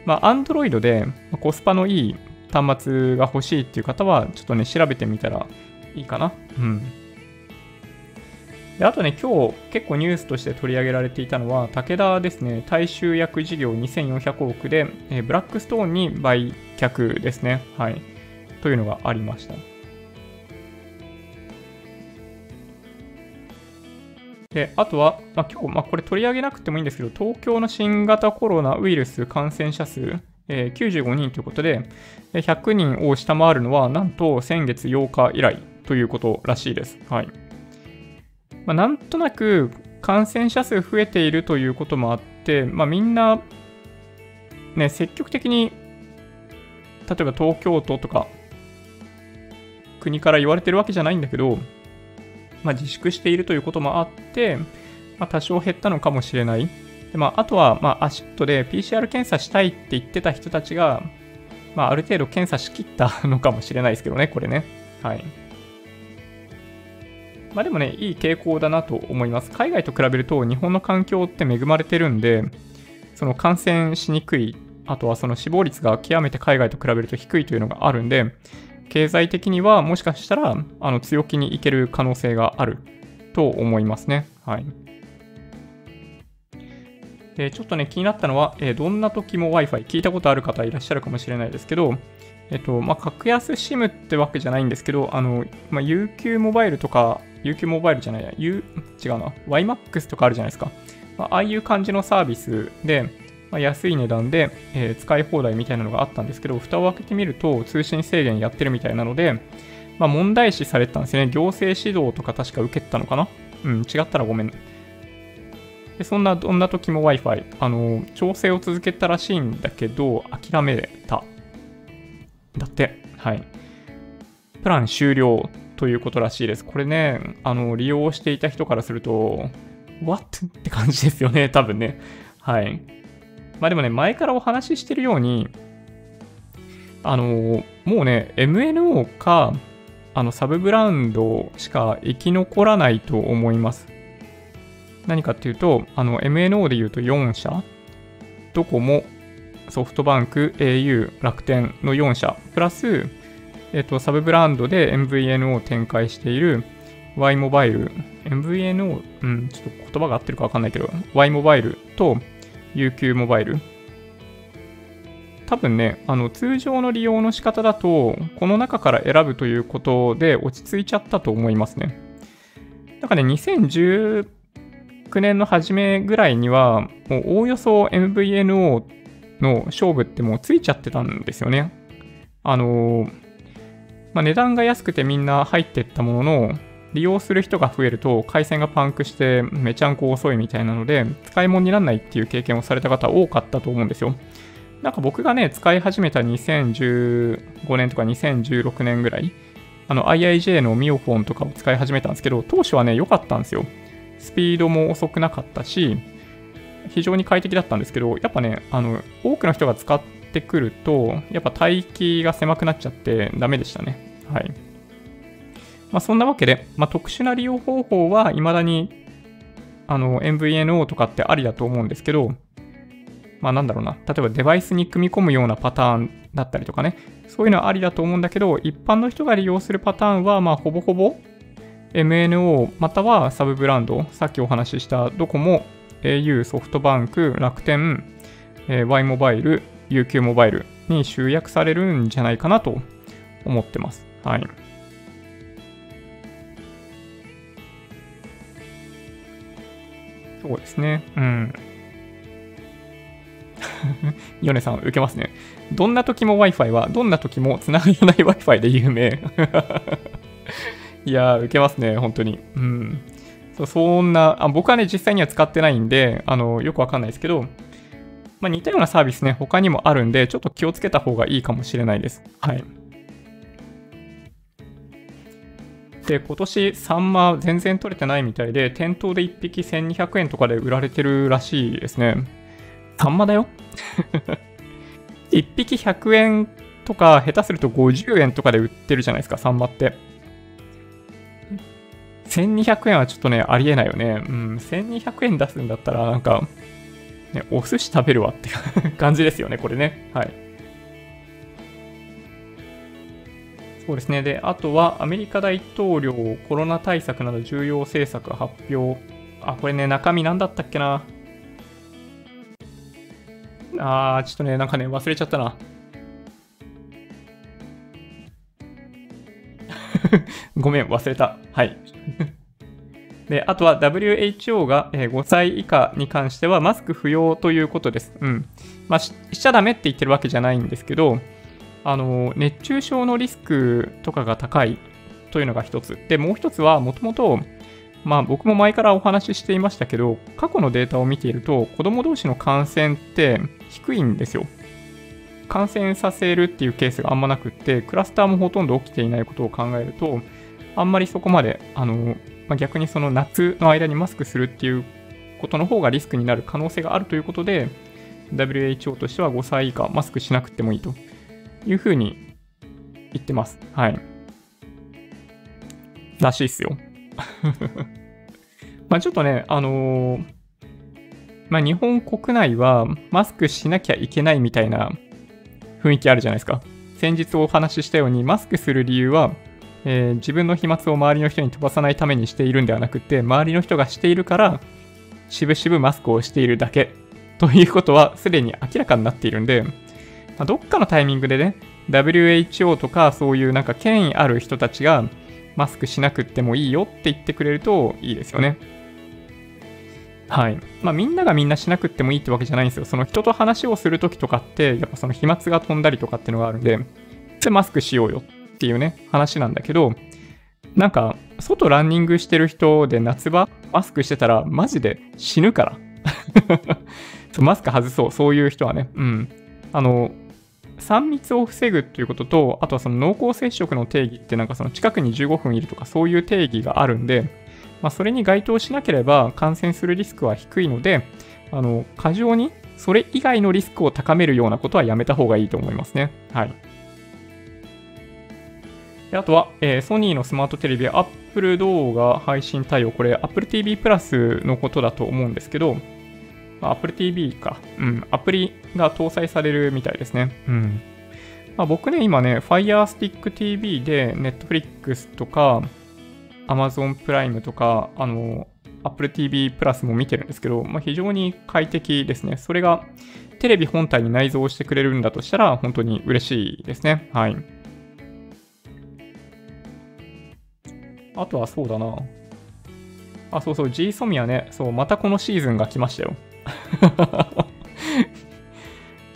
まあ、Android でコスパのいい端末が欲しいっていう方は、ちょっとね、調べてみたらいいかな。うん。であとね、今日結構ニュースとして取り上げられていたのは、武田ですね、大衆薬事業2400億で、ブラックストーンに売却ですね。はい。というのがありました。で、あとは、まあ、今日、まあ、これ取り上げなくてもいいんですけど、東京の新型コロナウイルス感染者数、えー、95人ということで、100人を下回るのは、なんと先月8日以来ということらしいです。はい。まあ、なんとなく感染者数増えているということもあって、まあ、みんな、ね、積極的に例えば東京都とか、国から言われてるわけじゃないんだけど、まあ、自粛しているということもあって、まあ、多少減ったのかもしれない。でまあ、あとは、まあ、アシットで PCR 検査したいって言ってた人たちが、まあ、ある程度検査しきった <laughs> のかもしれないですけどね、これね。はい。まあでもね、いい傾向だなと思います。海外と比べると日本の環境って恵まれてるんで、その感染しにくい、あとはその死亡率が極めて海外と比べると低いというのがあるんで、経済的にはもしかしたらあの強気にいける可能性があると思いますね。はい。でちょっとね、気になったのは、え、どんな時も Wi-Fi、聞いたことある方いらっしゃるかもしれないですけど、えっと、まあ、格安 SIM ってわけじゃないんですけど、あの、まあ、UQ モバイルとか、UQ モバイルじゃないや、U、違うな、YMAX とかあるじゃないですか。まあ、ああいう感じのサービスで、まあ、安い値段で、えー、使い放題みたいなのがあったんですけど、蓋を開けてみると通信制限やってるみたいなので、まあ、問題視されてたんですよね。行政指導とか確か受けたのかな？うん、違ったらごめん。でそんな、どんな時も Wi-Fi、あの、調整を続けたらしいんだけど、諦めた。だって、はい。プラン終了ということらしいです。これね、あの、利用していた人からすると、What? って感じですよね、多分ね。はい。まあでもね、前からお話ししてるように、あの、もうね、MNO か、あの、サブブラウンドしか生き残らないと思います。何かっていうと、あの、MNO で言うと4社、ドコモ、ソフトバンク、au、楽天の4社、プラス、えっ、と、サブブランドで MVNO を展開している Y モバイル、MVNO、うん、ちょっと言葉が合ってるかわかんないけど、Y モバイルと UQ モバイル。多分ね、あの、通常の利用の仕方だと、この中から選ぶということで落ち着いちゃったと思いますね。だかね、2019年の初めぐらいには、もうおおよそ MVNO の勝負ってもうついちゃってたんですよね。あのまあ、値段が安くてみんな入ってったものの、利用する人が増えると回線がパンクしてめちゃんこ遅いみたいなので、使い物にならないっていう経験をされた方多かったと思うんですよ。なんか僕がね、使い始めた2015年とか2016年ぐらい、あの IIJ のミオフォンとかを使い始めたんですけど、当初はね、良かったんですよ。スピードも遅くなかったし、非常に快適だったんですけど、やっぱね、あの、多くの人が使ってくると、やっぱ帯域が狭くなっちゃってダメでしたね。はい。まあ、そんなわけで、まあ、特殊な利用方法は未だにあの MVNO とかってありだと思うんですけど、まあなんだろうな、例えばデバイスに組み込むようなパターンだったりとかね、そういうのはありだと思うんだけど、一般の人が利用するパターンは、まあほぼほぼ MNO またはサブブランド、さっきお話ししたドコモ、au、ソフトバンク、楽天、えー、Y モバイル、UQ モバイルに集約されるんじゃないかなと思ってます。はい。そうですね。うん。<laughs> ヨネさん、受けますね。どんな時も Wi-Fi は、どんな時も繋がらない Wi-Fi で有名。<laughs> いやー、受けますね、本当に。うん。そそんなあ、僕はね、実際には使ってないんで、あの、よくわかんないですけど、まあ、似たようなサービスね、他にもあるんで、ちょっと気をつけた方がいいかもしれないです。はい。で、今年サンマ全然取れてないみたいで、店頭で1匹1200円とかで売られてるらしいですね。サンマだよ <laughs> ?1 匹100円とか、下手すると50円とかで売ってるじゃないですか、サンマって。1200円はちょっとね、ありえないよね。うん、1200円出すんだったら、なんか、ね、お寿司食べるわって感じですよね、これね。はい。そうですね。で、あとはアメリカ大統領コロナ対策など重要政策発表。あ、これね、中身何だったっけな。あー、ちょっとね、なんかね、忘れちゃったな。<laughs> ごめん、忘れた。はい。で、あとは WHO が5歳以下に関してはマスク不要ということです。うん。まあ、しちゃダメって言ってるわけじゃないんですけど、あの、熱中症のリスクとかが高いというのが一つ。で、もう一つは、もともと、まあ僕も前からお話ししていましたけど、過去のデータを見ていると、子供同士の感染って低いんですよ。感染させるっていうケースがあんまなくって、クラスターもほとんど起きていないことを考えると、あんまりそこまで、あの、まあ、逆にその夏の間にマスクするっていうことの方がリスクになる可能性があるということで、WHO としては5歳以下マスクしなくてもいいというふうに言ってます。はい。らしいっすよ。<laughs> まあちょっとね、あのー、まあ日本国内はマスクしなきゃいけないみたいな雰囲気あるじゃないですか。先日お話ししたようにマスクする理由は、えー、自分の飛沫を周りの人に飛ばさないためにしているんではなくて、周りの人がしているから、しぶしぶマスクをしているだけということはすでに明らかになっているんで、まあ、どっかのタイミングでね、WHO とかそういうなんか権威ある人たちがマスクしなくってもいいよって言ってくれるといいですよね。はい。まあみんながみんなしなくってもいいってわけじゃないんですよ。その人と話をするときとかって、やっぱその飛沫が飛んだりとかっていうのがあるんで、マスクしようよっていうね、話なんだけど、なんか、外ランニングしてる人で夏場マスクしてたらマジで死ぬから <laughs> そうマスク外そう、そういう人はね。うん。あの、3密を防ぐということと、あとはその濃厚接触の定義ってなんかその近くに15分いるとかそういう定義があるんで、まあ、それに該当しなければ感染するリスクは低いので、あの、過剰にそれ以外のリスクを高めるようなことはやめた方がいいと思いますね。はい。であとは、えー、ソニーのスマートテレビ、Apple 動画配信対応、これ Apple TV プラスのことだと思うんですけど、Apple TV か。うん。アプリが搭載されるみたいですね。うん。まあ、僕ね、今ね、Fire Stick TV で Netflix とか Amazon プライムとか、あの、Apple TV プラスも見てるんですけど、まあ、非常に快適ですね。それがテレビ本体に内蔵してくれるんだとしたら、本当に嬉しいですね。はい。あとはそうだな。あ、そうそう、G ソミアね、そう、またこのシーズンが来ましたよ。<laughs>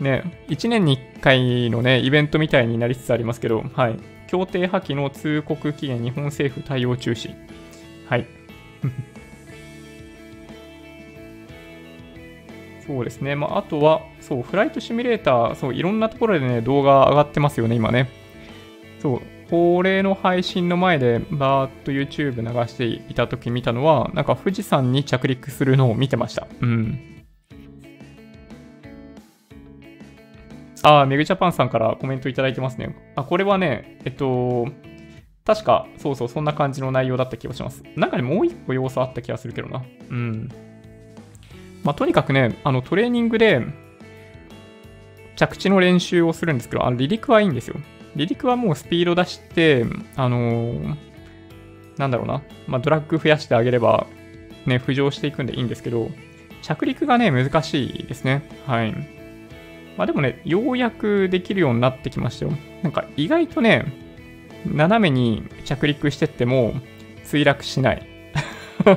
ね、1年に1回のね、イベントみたいになりつつありますけど、はい。協定破棄の通告期限、日本政府対応中止。はい。<laughs> そうですね。まあ、あとは、そう、フライトシミュレーター、そう、いろんなところでね、動画上がってますよね、今ね。そう、恒例の配信の前でバーっと YouTube 流していた時見たのは、なんか富士山に着陸するのを見てました。うん。ああ、メグジャパンさんからコメントいただいてますね。あ、これはね、えっと、確か、そうそう、そんな感じの内容だった気がします。中にもう一個要素あった気がするけどな。うん。まあ、とにかくね、あの、トレーニングで、着地の練習をするんですけど、あの、離陸はいいんですよ。離陸はもうスピード出して、あのー、なんだろうな、まあ、ドラッグ増やしてあげれば、ね、浮上していくんでいいんですけど、着陸がね、難しいですね。はい。まあでもね、ようやくできるようになってきましたよ。なんか意外とね、斜めに着陸してっても墜落しない。<laughs>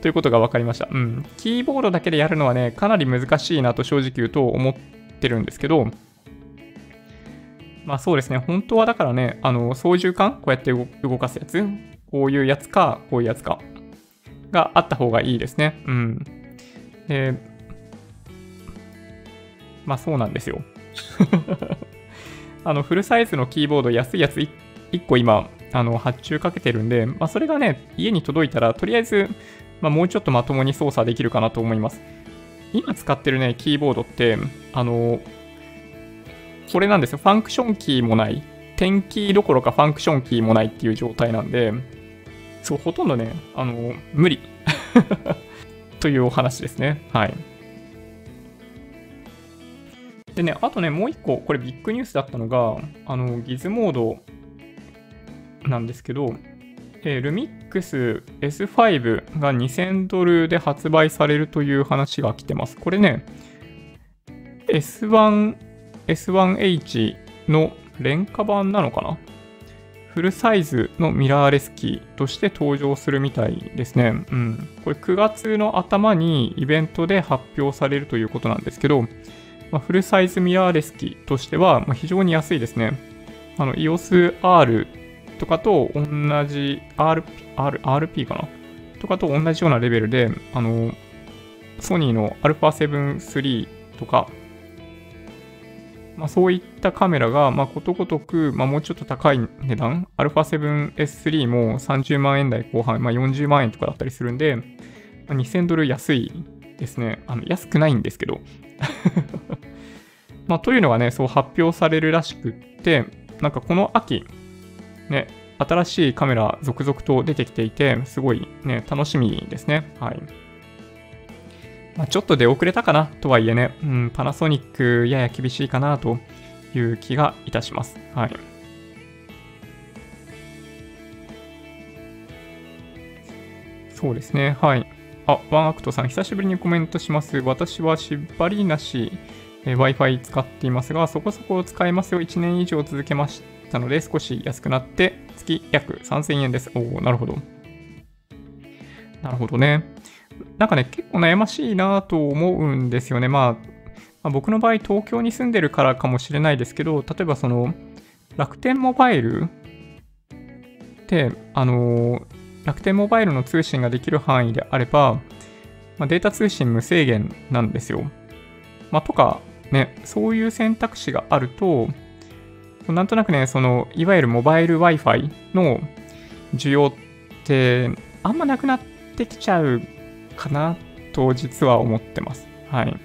ということが分かりました。うん。キーボードだけでやるのはね、かなり難しいなと正直言うと思ってるんですけど、まあそうですね、本当はだからね、あの、操縦桿こうやって動かすやつ、こういうやつか、こういうやつか、があった方がいいですね。うん。えー、まあそうなんですよ。<laughs> あの、フルサイズのキーボード安いやつ 1, 1個今、あの、発注かけてるんで、まあそれがね、家に届いたら、とりあえず、まあもうちょっとまともに操作できるかなと思います。今使ってるね、キーボードって、あの、これなんですよ。ファンクションキーもない。テンキーどころかファンクションキーもないっていう状態なんで、そう、ほとんどね、あの、無理。<laughs> というお話ですね。はい。でね、あとね、もう一個、これビッグニュースだったのが、あの、ギズモードなんですけど、えー、ルミックス S5 が2000ドルで発売されるという話が来てます。これね、S1 S1H の廉価版なのかな？フルサイズのミラーレスキーとして登場するみたいですね。うん。これ9月の頭にイベントで発表されるということなんですけど、まあ、フルサイズミラーレスキーとしては、ま、非常に安いですね。あの、EOS-R とかと同じ RP, R RP かな？とかと同じようなレベルで、あの、ソニーの α7 III とかまあ、そういったカメラが、まあ、ことごとく、まあ、もうちょっと高い値段、α7S3 も30万円台後半、まあ、40万円とかだったりするんで、まあ、2000ドル安いですね。あの安くないんですけど。<laughs> まあ、というのがね、そう発表されるらしくって、なんかこの秋、ね、新しいカメラ続々と出てきていて、すごいね、楽しみですね。はい。まあ、ちょっと出遅れたかなとはいえね、うん、パナソニックやや厳しいかなという気がいたします。はい。そうですね。はい。あ、ワンアクトさん、久しぶりにコメントします。私は縛りなし、えー、Wi-Fi 使っていますが、そこそこ使えますよ。1年以上続けましたので、少し安くなって、月約3000円です。おおなるほど。なるほどね。なんかね、結構悩ましいなと思うんですよね。まあ、まあ、僕の場合、東京に住んでるからかもしれないですけど、例えばその、楽天モバイルって、あの楽天モバイルの通信ができる範囲であれば、まあ、データ通信無制限なんですよ。まあ、とか、ね、そういう選択肢があると、なんとなくね、その、いわゆるモバイル Wi-Fi の需要ってあんまなくなってきちゃうかなと実は思ってます。はい。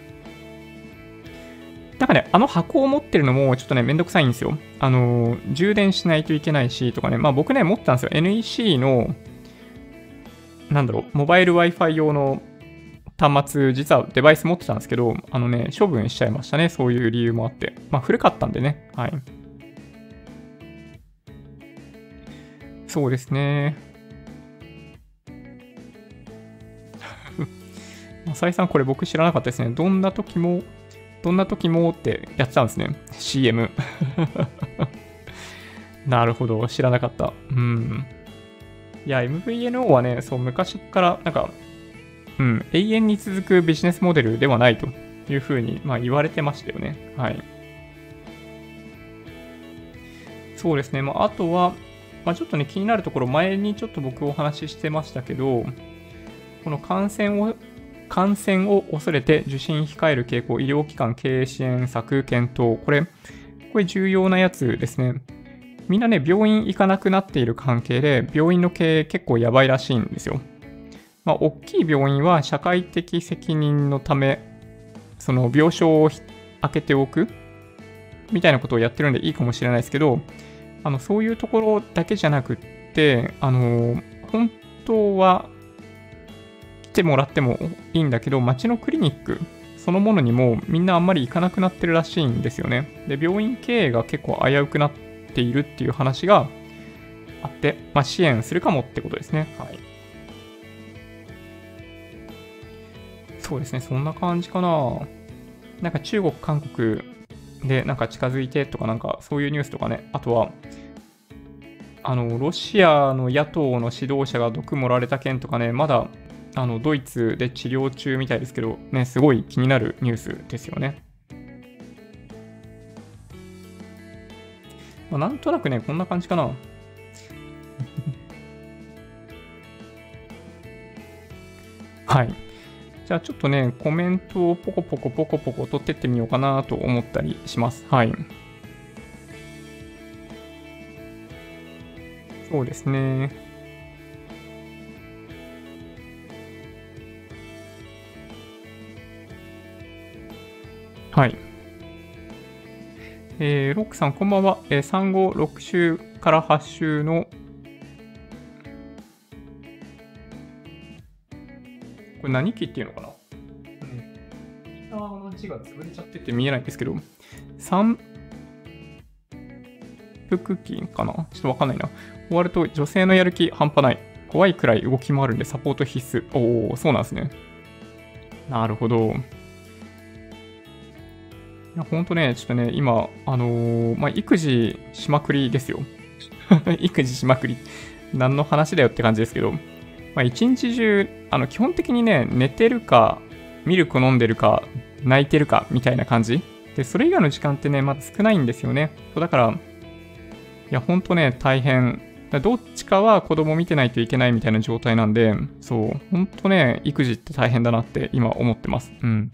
なんかね、あの箱を持ってるのもちょっとね、めんどくさいんですよ。あの、充電しないといけないしとかね、まあ僕ね、持ったんですよ。NEC の、なんだろう、モバイル Wi-Fi 用の端末、実はデバイス持ってたんですけど、あのね、処分しちゃいましたね。そういう理由もあって。まあ古かったんでね。はい。そうですね。<laughs> 浅井さん、これ僕知らなかったですね。どんな時も、どんな時もってやってたんですね。CM <laughs> なるほど、知らなかった。うん。いや、MVNO はね、そう、昔から、なんか、うん、永遠に続くビジネスモデルではないというふうに、まあ、言われてましたよね。はい。そうですね。まあ、あとは、まあ、ちょっとね、気になるところ、前にちょっと僕お話ししてましたけど、この感染を感染を恐れて受診控える傾向、医療機関経営支援策検討。これ、これ重要なやつですね。みんなね、病院行かなくなっている関係で、病院の経営結構やばいらしいんですよ。まあ、大きい病院は社会的責任のため、その病床を開けておくみたいなことをやってるんでいいかもしれないですけど、あのそういうところだけじゃなくって、あの本当は来てもらってもいいんだけど、街のクリニックそのものにもみんなあんまり行かなくなってるらしいんですよね。で、病院経営が結構危うくなっているっていう話があって、まあ、支援するかもってことですね。はい。そうですね、そんな感じかな。なんか中国、韓国でなんか近づいてとかなんかそういうニュースとかね、あとは、あの、ロシアの野党の指導者が毒盛られた件とかね、まだあのドイツで治療中みたいですけど、ね、すごい気になるニュースですよね。まあ、なんとなくね、こんな感じかな。<laughs> はい。じゃあちょっとね、コメントをポコポコポコポコ取ってってみようかなと思ったりします。はい。そうですね。はい。えー、ロックさん、こんばんは。えー、産後6週から8週の、これ何期っていうのかな？うん。ギターの字が潰れちゃってて見えないんですけど、三腹期かな？ちょっとわかんないな。終わると女性のやる気半端ない。怖いくらい動き回るんでサポート必須。おお、そうなんですね。なるほど。いや、ほんとね、ちょっとね、今、あのー、まあ、育児しまくりですよ。<laughs> 育児しまくり。何の話だよって感じですけど、まあ、一日中、あの、基本的にね、寝てるか、ミルク飲んでるか、泣いてるか、みたいな感じ。で、それ以外の時間ってね、まだ少ないんですよね。そうだから、いや、ほんとね、大変。どっちかは子供見てないといけないみたいな状態なんで、そう、ほんとね、育児って大変だなって今思ってます。うん。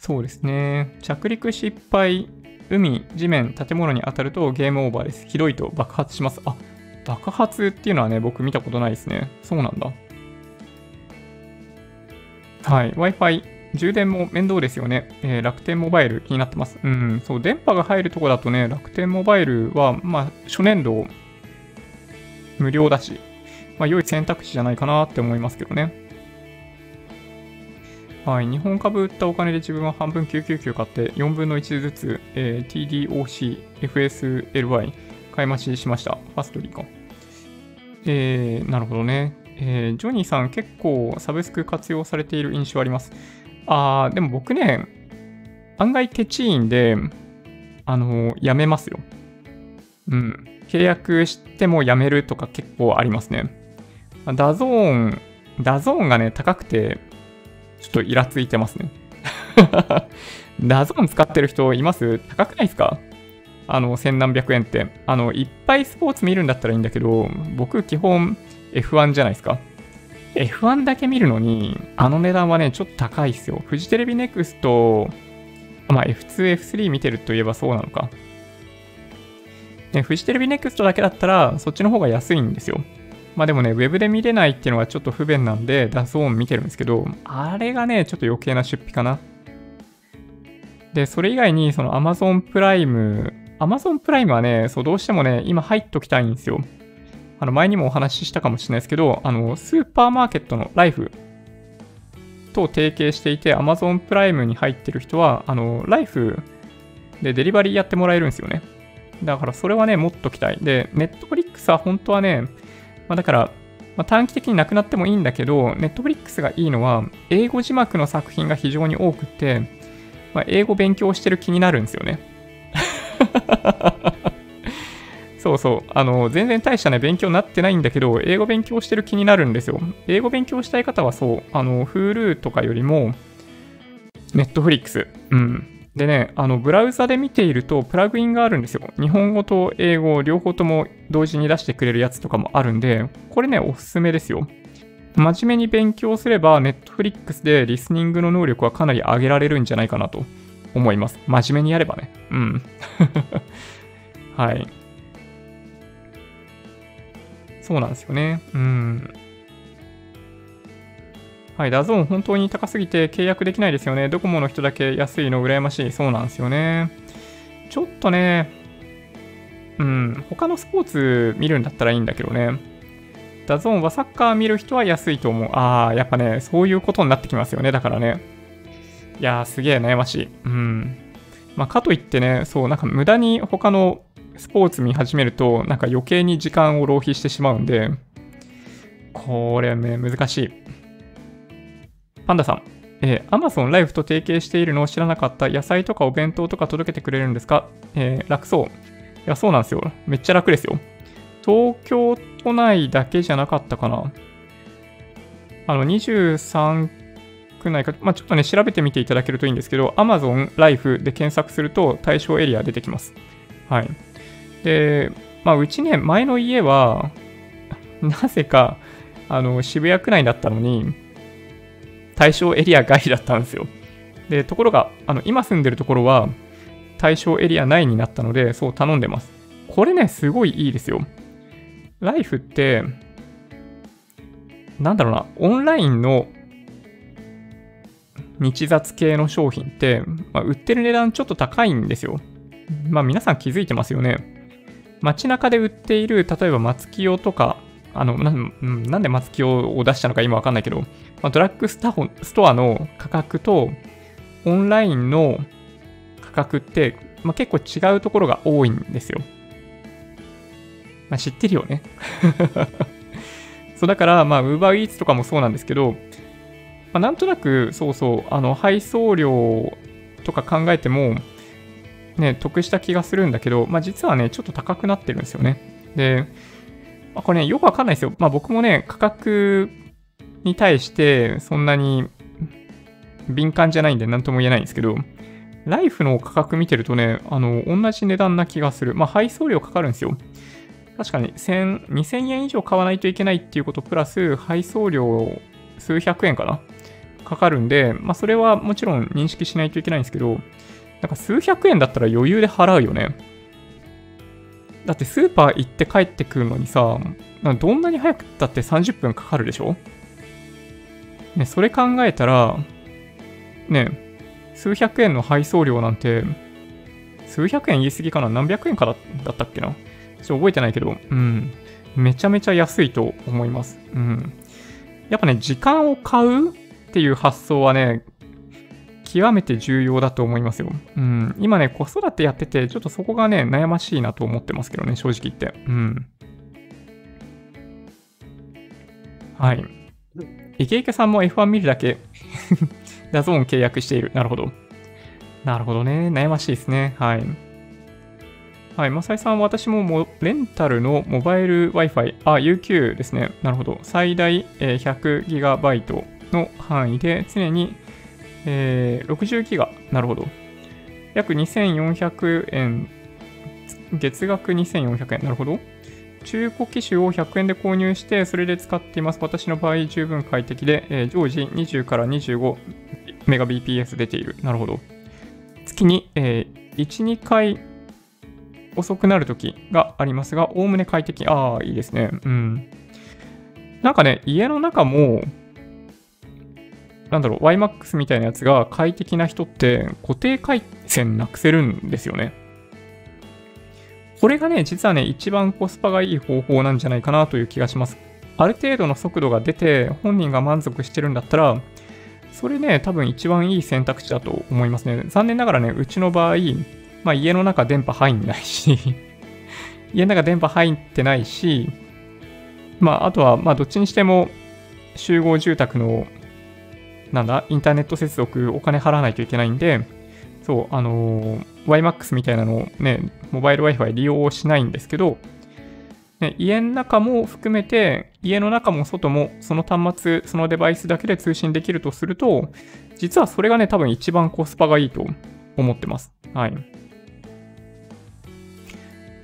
そうですね。着陸失敗、海、地面、建物に当たるとゲームオーバーです。ひどいと爆発します。あ、爆発っていうのはね、僕見たことないですね。そうなんだ。はい。Wi-Fi、充電も面倒ですよね。えー、楽天モバイル気になってます。うん、そう、電波が入るとこだとね、楽天モバイルは、まあ、初年度無料だし、まあ、良い選択肢じゃないかなって思いますけどね。はい、日本株売ったお金で自分は半分999買って4分の1ずつ、えー、TDOC、FSLY 買い増ししました。ファストリーか。えー、なるほどね。えー、ジョニーさん結構サブスク活用されている印象あります。あー、でも僕ね、案外ケチいんで、あのー、やめますよ。うん。契約してもやめるとか結構ありますね。 DAZN、DAZNがね、高くて、ちょっとイラついてますね。 DAZN使ってる人います？高くないですか？あの、千何百円って。あの、いっぱいスポーツ見るんだったらいいんだけど、僕基本 F1 じゃないですか。F1 だけ見るのに、あの値段はね、ちょっと高いっすよ。フジテレビネクスト、まあ F2、F3 見てるといえばそうなのか。ね、フジテレビネクストだけだったら、そっちの方が安いんですよ。まあでもね、ウェブで見れないっていうのはちょっと不便なんで、 DAZN見てるんですけど、あれがね、ちょっと余計な出費かな。で、それ以外に、その Amazon プライム、Amazon プライムはね、そう、どうしてもね、今入っときたいんですよ。あの、前にもお話ししたかもしれないですけど、あの、スーパーマーケットのライフと提携していて、Amazon プライムに入ってる人は、あの、ライフでデリバリーやってもらえるんですよね。だからそれはね、持っときたい。で、Netflix は本当はね、まあ、だから、まあ、短期的になくなってもいいんだけど、Netflix がいいのは、英語字幕の作品が非常に多くて、まあ、英語勉強してる気になるんですよね。<laughs> そうそう。あの、全然大したね、勉強になってないんだけど、英語勉強してる気になるんですよ。英語勉強したい方はそう、あの、Hulu とかよりも、Netflix。うん。でね、あの、ブラウザで見ていると、プラグインがあるんですよ。日本語と英語、両方とも同時に出してくれるやつとかもあるんで、これね、おすすめですよ。真面目に勉強すれば、Netflix でリスニングの能力はかなり上げられるんじゃないかなと思います。真面目にやればね。うん。<laughs> はい。そうなんですよね。うん。はい、 DAZN本当に高すぎて契約できないですよね。ドコモの人だけ安いの羨ましい。そうなんですよね。ちょっとね、うん、他のスポーツ見るんだったらいいんだけどね。 DAZNはサッカー見る人は安いと思う。ああ、やっぱね、そういうことになってきますよね。だからね。いやー、すげえ悩ましい。うん。まあ、かといってね、そう、なんか無駄に他のスポーツ見始めると、なんか余計に時間を浪費してしまうんで、これね、難しい。パンダさん、えー、Amazon ライフと提携しているのを知らなかった野菜とかお弁当とか届けてくれるんですか？えー、楽そう。いや、そうなんですよ。めっちゃ楽ですよ。東京都内だけじゃなかったかな。あの、23区内か、まあ、ちょっとね、調べてみていただけるといいんですけど、Amazon ライフで検索すると対象エリア出てきます。はい。で、まあ、うちね、前の家は、なぜか、あの、渋谷区内だったのに、対象エリア外だったんですよ。で、ところが、あの、今住んでるところは、対象エリア内になったので、そう頼んでます。これね、すごいいいですよ。ライフって、なんだろうな、オンラインの日雑系の商品って、まあ、売ってる値段ちょっと高いんですよ。まあ皆さん気づいてますよね。街中で売っている、例えば松清とか、あの、ななんで松清を出したのか今わかんないけど、まあ、ドラッグスタストアの価格と、オンラインの価格って、まあ、結構違うところが多いんですよ。まあ、知ってるよね。<laughs> そう、だから、まあ、UberEats とかもそうなんですけど、まあ、なんとなく、そうそう、あの、配送料とか考えても、ね、得した気がするんだけど、まあ、実はね、ちょっと高くなってるんですよね。で、まあ、これね、よくわかんないですよ。まあ、僕もね、価格に対してそんなに敏感じゃないんで何とも言えないんですけど、ライフの価格見てるとね、あの、同じ値段な気がする。まあ、配送料かかるんですよ。確かに、1000、2000円以上買わないといけないっていうことプラス、配送料数百円かなかかるんで、まあ、それはもちろん認識しないといけないんですけど、なんか数百円だったら余裕で払うよね。だってスーパー行って帰ってくるのにさ、どんなに早くだって30分かかるでしょ？ね、それ考えたら、ね、数百円の配送料なんて、数百円言い過ぎかな何百円かだったっけなちょっと覚えてないけど、うん。めちゃめちゃ安いと思います。うん。やっぱね、時間を買うっていう発想はね、極めて重要だと思いますよ。うん。今ね、子育てやってて、ちょっとそこがね、悩ましいなと思ってますけどね、正直言って。うん。はい。池池さんも F1 見るだけ DAZN契約している。なるほど。なるほどね。悩ましいですね。はい。はい、マサイさん、私ももレンタルのモバイル Wi-Fi、あ、UQ ですね。なるほど。最大 100GB の範囲で常に、えー、60ギガ。なるほど。約2400円、月額2400円。なるほど。中古機種を100円で購入して、それで使っています。私の場合、十分快適で、えー、常時20から25 Mbps 出ている。なるほど。月に、えー、1、2回遅くなる時がありますが、おおむね快適。ああ、いいですね。うん。なんかね、家の中も、なんだろう、YMAX みたいなやつが快適な人って固定回線なくせるんですよね。これがね、実はね、一番コスパがいい方法なんじゃないかなという気がします。ある程度の速度が出て、本人が満足してるんだったら、それね、多分一番いい選択肢だと思いますね。残念ながらね、うちの場合、まあ家の中電波入んないし <laughs> 家の中電波入ってないし、まああとは、まあどっちにしても集合住宅の、なんだ、インターネット接続お金払わないといけないんで、そう、あのー、YMAX みたいなのをね、モバイル Wi-Fi 利用しないんですけど、ね、家の中も含めて、家の中も外もその端末、そのデバイスだけで通信できるとすると、実はそれがね、多分一番コスパがいいと思ってます。はい。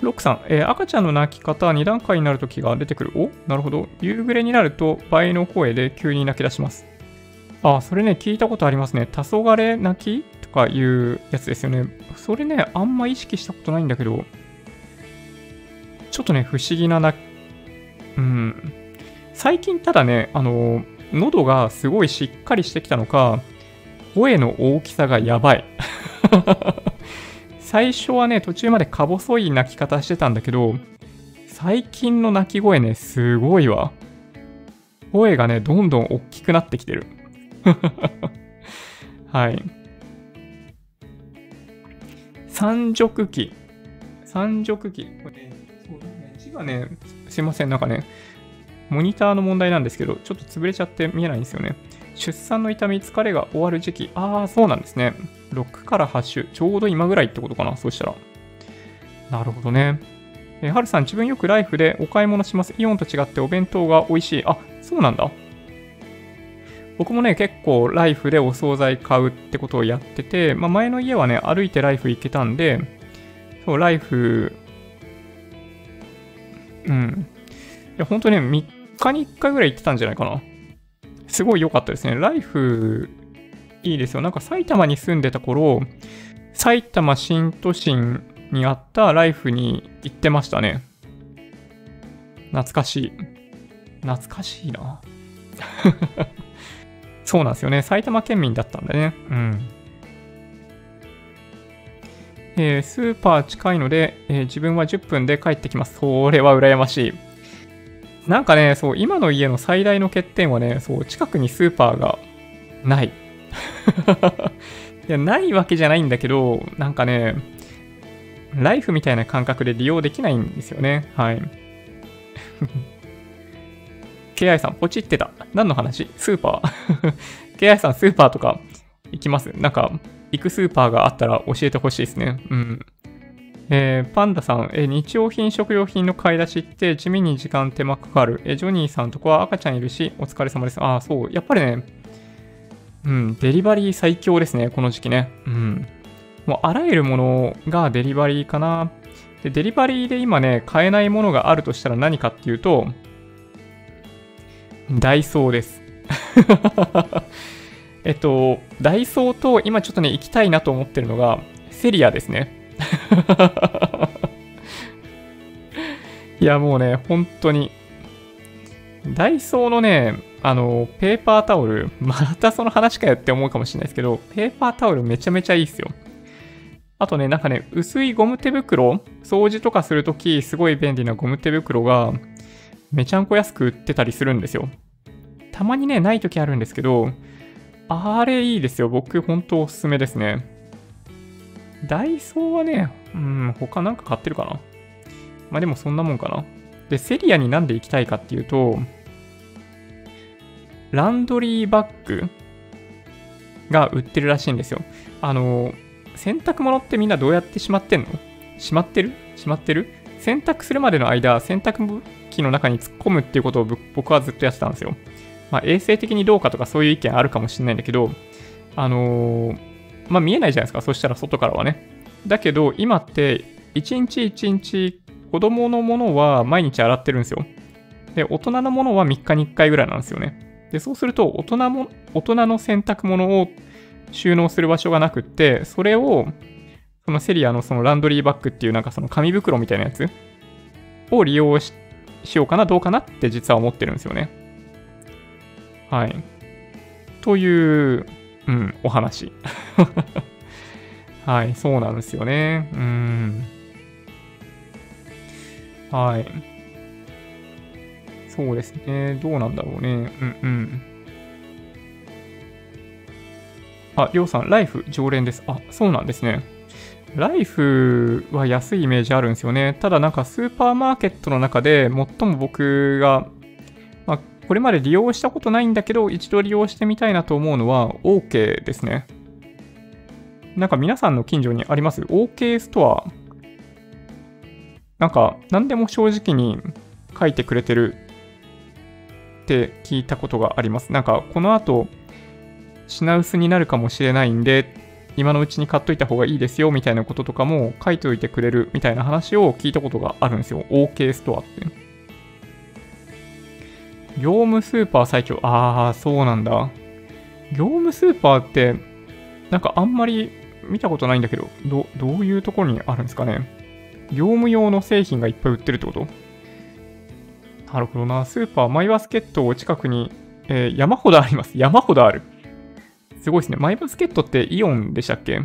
ロックさん、えー、赤ちゃんの泣き方2段階になるときが出てくる。おなるほど。夕暮れになると倍の声で急に泣き出します。あ、それね、聞いたことありますね。黄昏泣き？かいうやつですよね。それね、あんま意識したことないんだけど、ちょっとね、不思議なな、うん。最近ただね、あの、喉がすごいしっかりしてきたのか、声の大きさがやばい。<laughs> 最初はね、途中までか細い鳴き方してたんだけど、最近の鳴き声ね、すごいわ。声がね、どんどん大きくなってきてる。<laughs> はい。三熟期。三熟期。これね、そうね、字がね、すいません、なんかね、モニターの問題なんですけど、ちょっと潰れちゃって見えないんですよね。出産の痛み、疲れが終わる時期。ああ、そうなんですね。6から8週。ちょうど今ぐらいってことかな。そうしたら。なるほどね。えー、はるさん、自分よくライフでお買い物します。イオンと違ってお弁当が美味しい。あ、そうなんだ。僕もね、結構ライフでお惣菜買うってことをやってて、まあ、前の家はね、歩いてライフ行けたんで、そう、ライフ、うん。いや、ほんとね、3日に1回ぐらい行ってたんじゃないかな。すごい良かったですね。ライフ、いいですよ。なんか埼玉に住んでた頃、埼玉新都心にあったライフに行ってましたね。懐かしい。懐かしいな。<laughs> そうなんですよね。埼玉県民だったんだね。うん。えー、スーパー近いので、えー、自分は10分で帰ってきます。それは羨ましい。なんかね、そう、今の家の最大の欠点はね、そう、近くにスーパーがない。<laughs> いや、ないわけじゃないんだけど、なんかね、ライフみたいな感覚で利用できないんですよね。はい。KI さん、ポチってた。何の話？スーパー <laughs> ?KI さん、スーパーとか行きます？なんか、行くスーパーがあったら教えてほしいですね。うん。えー、パンダさん、えー、日用品、食料品の買い出しって地味に時間手間かかる。えー、ジョニーさんとこは赤ちゃんいるし、お疲れ様です。ああ、そう。やっぱりね、うん、デリバリー最強ですね、この時期ね。うん。もうあらゆるものがデリバリーかな。で、デリバリーで今ね、買えないものがあるとしたら何かっていうと、ダイソーです。<laughs> えっと、ダイソーと今ちょっとね、行きたいなと思ってるのが、セリアですね。<laughs> いや、もうね、本当に。ダイソーのね、あの、ペーパータオル、またその話かよって思うかもしれないですけど、ペーパータオルめちゃめちゃいいっすよ。あとね、なんかね、薄いゴム手袋、掃除とかするとき、すごい便利なゴム手袋が、めちゃんこ安く売ってたりするんですよ。たまにね、ないときあるんですけど、あれいいですよ。僕、本当おすすめですね。ダイソーはね、うん、他なんか買ってるかな。まあでもそんなもんかな。で、セリアになんで行きたいかっていうと、ランドリーバッグが売ってるらしいんですよ。あの、洗濯物ってみんなどうやってしまってんの？しまってる？しまってる？洗濯するまでの間、洗濯機の中に突っ込むっていうことを僕はずっとやってたんですよ。まあ、衛生的にどうかとかそういう意見あるかもしれないんだけど、あのー、まあ、見えないじゃないですか。そしたら外からはね。だけど、今って、1日1日、子供のものは毎日洗ってるんですよ。で、大人のものは3日に1回ぐらいなんですよね。で、そうすると、大人も、大人の洗濯物を収納する場所がなくって、それを、そのセリアのそのランドリーバッグっていうなんかその紙袋みたいなやつを利用してしようかな、どうかなって実は思ってるんですよね。はい。という、うん、お話。<laughs> はい、そうなんですよね。うん。はい。そうですね。どうなんだろうね。うんうん。あ、りょうさん、ライフ常連です。あ、そうなんですね。ライフは安いイメージあるんですよね。ただなんかスーパーマーケットの中で最も僕が、まあ、これまで利用したことないんだけど、一度利用してみたいなと思うのは OK ですね。なんか皆さんの近所にあります ?OK ストア。なんか何でも正直に書いてくれてるって聞いたことがあります。なんかこの後品薄になるかもしれないんで、今のうちに買っといた方がいいですよみたいなこととかも書いておいてくれるみたいな話を聞いたことがあるんですよ。OK ストアって。業務スーパー最強。ああ、そうなんだ。業務スーパーって、なんかあんまり見たことないんだけど、ど、どういうところにあるんですかね。業務用の製品がいっぱい売ってるってこと？なるほどな。スーパーマイバスケットを近くに、えー、山ほどあります。山ほどある。すごいですね。マイバスケットってイオンでしたっけ？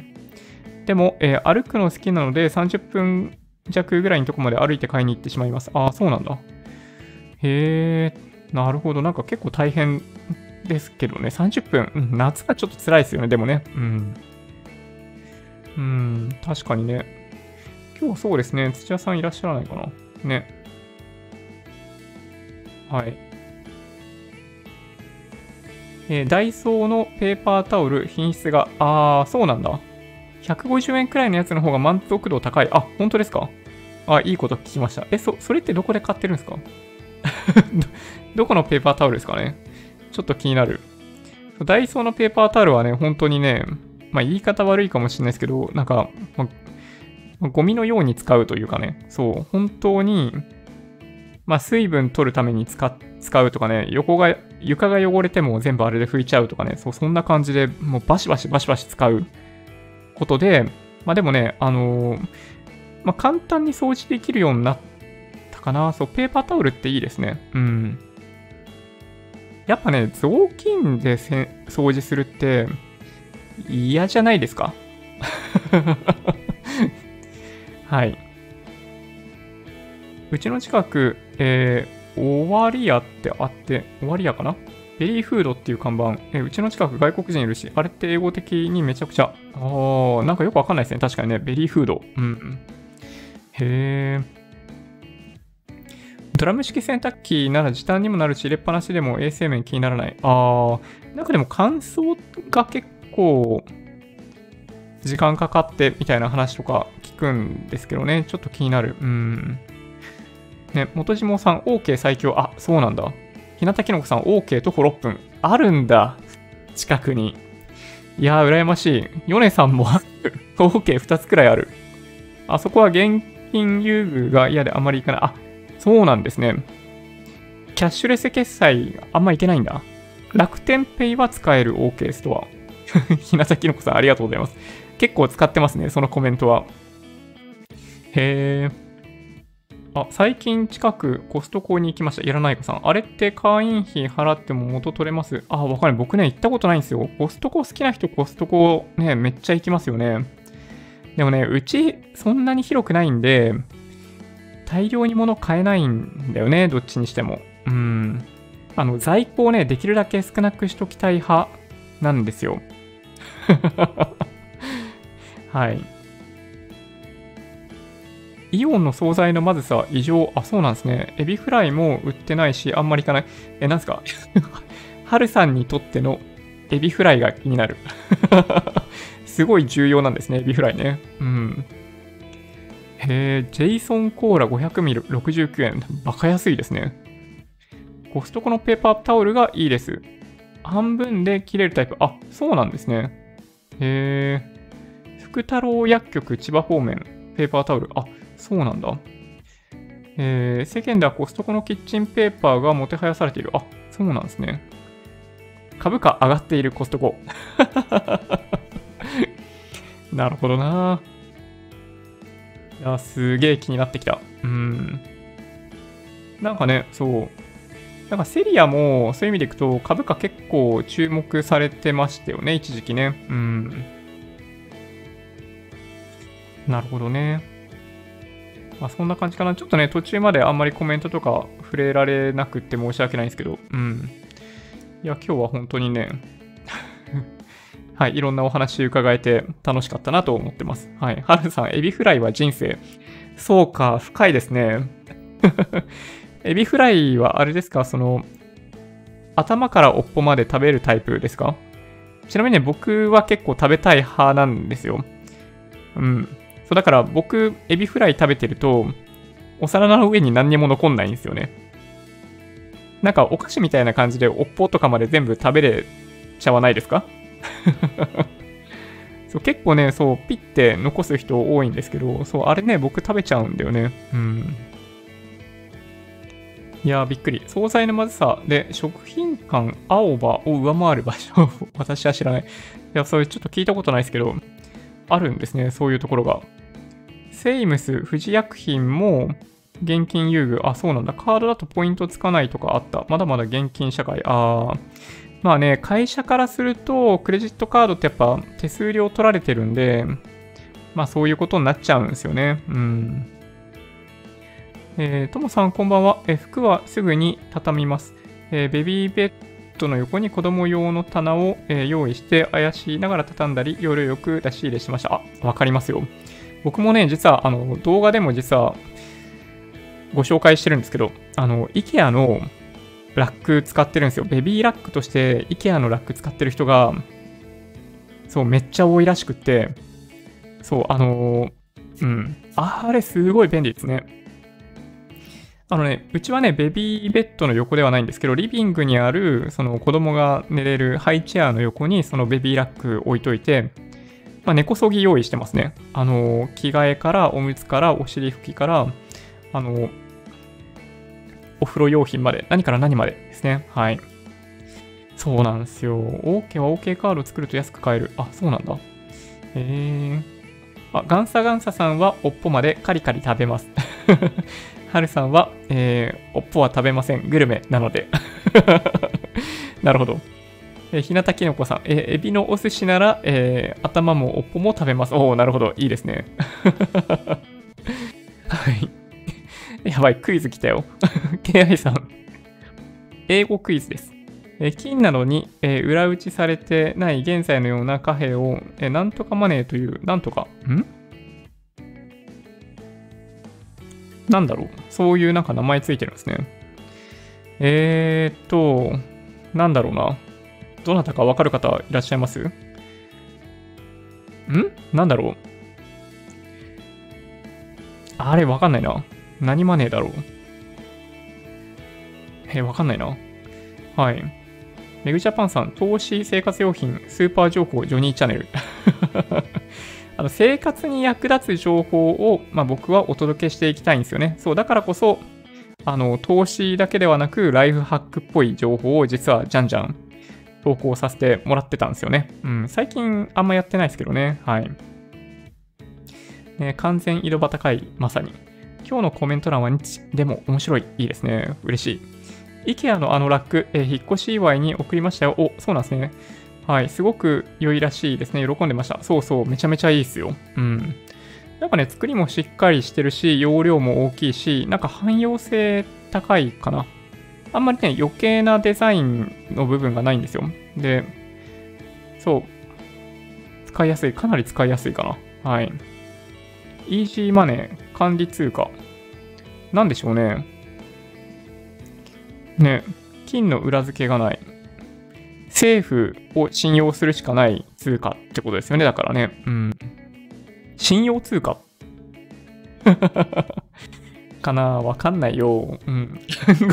でも、えー、歩くの好きなので30分弱ぐらいのとこまで歩いて買いに行ってしまいます。ああ、そうなんだ。へえ、なるほど。なんか結構大変ですけどね。30分。夏がちょっと辛いですよね。でもね。うん。うん、確かにね。今日そうですね。土屋さんいらっしゃらないかな。ね。はい。えー、ダイソーのペーパータオル品質が、あー、そうなんだ。150円くらいのやつの方が満足度高い。あ、本当ですか？あ、いいこと聞きました。え、そ、それってどこで買ってるんですか？<laughs> どこのペーパータオルですかね？ちょっと気になる。ダイソーのペーパータオルはね、本当にね、まあ言い方悪いかもしれないですけど、なんか、まあ、ゴミのように使うというかね、そう、本当に、まあ水分取るために使っ使うとかね、横が床が汚れても全部あれで拭いちゃうとかね、そうそんな感じでもうバシバシバシバシ使うことで、まあでもね、あのー、まあ簡単に掃除できるようになったかな。そう、ペーパータオルっていいですね。うん。やっぱね、雑巾で掃除するって嫌じゃないですか？<laughs> はい。うちの近く、えー、尾張屋ってあって、尾張屋かな？ Very Food っていう看板、えうちの近く外国人いるし、あれって英語的にめちゃくちゃ、あー、なんかよくわかんないですね。確かにね、 Very Food。うん。へー。ドラム式洗濯機なら時短にもなるし、入れっぱなしでも衛生面気にならない。あー、なんかでも乾燥が結構時間かかってみたいな話とか聞くんですけどね、ちょっと気になる。うん。ね、元島さん、OK 最強。あ、そうなんだ。日向きのこさん、OK 徒歩6分。あるんだ。近くに。いやー、羨ましい。ヨネさんも OK2 <laughs> つくらいある。あそこは現金優遇が嫌であまり行かない。あ、そうなんですね。キャッシュレス決済、あんまいけないんだ。楽天ペイは使える OK ストア。ひなたきのこさんありがとうございます。結構使ってますね、そのコメントは。へえ。あ、最近近くコストコに行きました。いらないかさん。あれって会員費払っても元取れます？あ、わかる。僕ね、行ったことないんですよ。コストコ好きな人、コストコね、めっちゃ行きますよね。でもね、うちそんなに広くないんで、大量に物買えないんだよね、どっちにしても。うん。あの、在庫をね、できるだけ少なくしときたい派なんですよ。<laughs> はい。イオンの惣菜のまずさ、異常。あ、そうなんですね。エビフライも売ってないし、あんまりいかない。え、なんすか？<laughs> ハルさんにとってのエビフライが気になる。<laughs> すごい重要なんですね、エビフライね。うん。へえ、ジェイソンコーラ 500ml69 円。バカ安いですね。コストコのペーパータオルがいいです。半分で切れるタイプ。あ、そうなんですね。へえ。福太郎薬局千葉方面、ペーパータオル。あ、そうなんだ。えー、世間ではコストコのキッチンペーパーがもてはやされている。あ、そうなんですね。株価上がっているコストコ。<laughs> なるほどな。いや、すげえ気になってきた。うん。なんかね、そう。なんかセリアもそういう意味でいくと株価結構注目されてましたよね、一時期ね。うん。なるほどね。まあ、そんな感じかな。ちょっとね、途中まであんまりコメントとか触れられなくって申し訳ないんですけど、うん。いや、今日は本当にね <laughs> はい、いろんなお話伺えて楽しかったなと思ってます。はい。はるさん、エビフライは人生。そうか、深いですね。<laughs> エビフライはあれですか？その、頭から尾っぽまで食べるタイプですか？ちなみにね、僕は結構食べたい派なんですよ。うん。そう、だから僕、エビフライ食べてると、お皿の上に何にも残んないんですよね。なんかお菓子みたいな感じで、おっぽとかまで全部食べれちゃわないですか？<laughs> そう結構ね、そう、ピッて残す人多いんですけど、そう、あれね、僕食べちゃうんだよね。うん。いやー、びっくり。惣菜のまずさで、食品館青葉を上回る場所 <laughs> 私は知らない。いや、それちょっと聞いたことないですけど、あるんですね、そういうところが。セイムス、富士薬品も現金優遇。あ、そうなんだ。カードだとポイントつかないとかあった。まだまだ現金社会。あー。まあね、会社からすると、クレジットカードってやっぱ手数料取られてるんで、まあそういうことになっちゃうんですよね。うん。えー、ともさんこんばんは。え服はすぐに畳みます。えー、ベビーベッドの横に子供用の棚を、え、用意して怪しいながら畳んだり、夜よく出し入れしました。あ、わかりますよ。僕もね、実は、あの、動画でも実は、ご紹介してるんですけど、あの、IKEA のラック使ってるんですよ。ベビーラックとして IKEA のラック使ってる人が、そう、めっちゃ多いらしくって、そう、あのうん。あれ、すごい便利ですね。あのね、うちはね、ベビーベッドの横ではないんですけど、リビングにある、その子供が寝れるハイチェアの横に、そのベビーラック置いといて、まあ、根こそぎ用意してますね。あの、着替えから、おむつから、お尻拭きから、あの、お風呂用品まで、何から何までですね。はい。そうなんですよ。OK は OK カード作ると安く買える。あ、そうなんだ。へえー。あ、ガンサガンサさんはおっぽまでカリカリ食べます。<laughs> はるさんは、えー、おっぽは食べません。グルメなので。<laughs> なるほど。えー、ひなたきのこさん、えー、エビのお寿司なら、えー、頭もおっぽも食べます。おおなるほど。いいですね。<laughs> はい。<laughs> やばい、クイズ来たよ。<laughs> KI さん。英語クイズです。え金なのに、えー、裏打ちされてない現在のような貨幣を、えー、なんとかマネーという、なんとか、ん？なんだろう。そういうなんか名前ついてるんですね。えーっと、なんだろうな。どなたかわかる方いらっしゃいます？ん？なんだろう？あれわかんないな。何マネーだろう？え、わかんないな。はい。メグジャパンさん、投資生活用品、スーパー情報、ジョニーチャンネル。<laughs> あの生活に役立つ情報を、まあ、僕はお届けしていきたいんですよね。そう、だからこそ、あの、投資だけではなく、ライフハックっぽい情報を実はじゃんじゃん投稿させてもらってたんですよね。うん、最近あんまやってないですけどね。はい。ね、完全井戸端会、まさに。今日のコメント欄は日でも面白い。いいですね。嬉しい。IKEA のあのラック、えー、引っ越し祝いに送りましたよ。お、そうなんですね。はい。すごく良いらしいですね。喜んでました。そうそう。めちゃめちゃいいですよ。うん。なんかね、作りもしっかりしてるし、容量も大きいし、なんか汎用性高いかな。あんまりね、余計なデザインの部分がないんですよ。で、そう。使いやすい。かなり使いやすいかな。はい。イージーマネー、管理通貨。なんでしょうね。ね、金の裏付けがない。政府を信用するしかない通貨ってことですよね。だからね。うん。信用通貨 <laughs> かなわかんないよ。うん。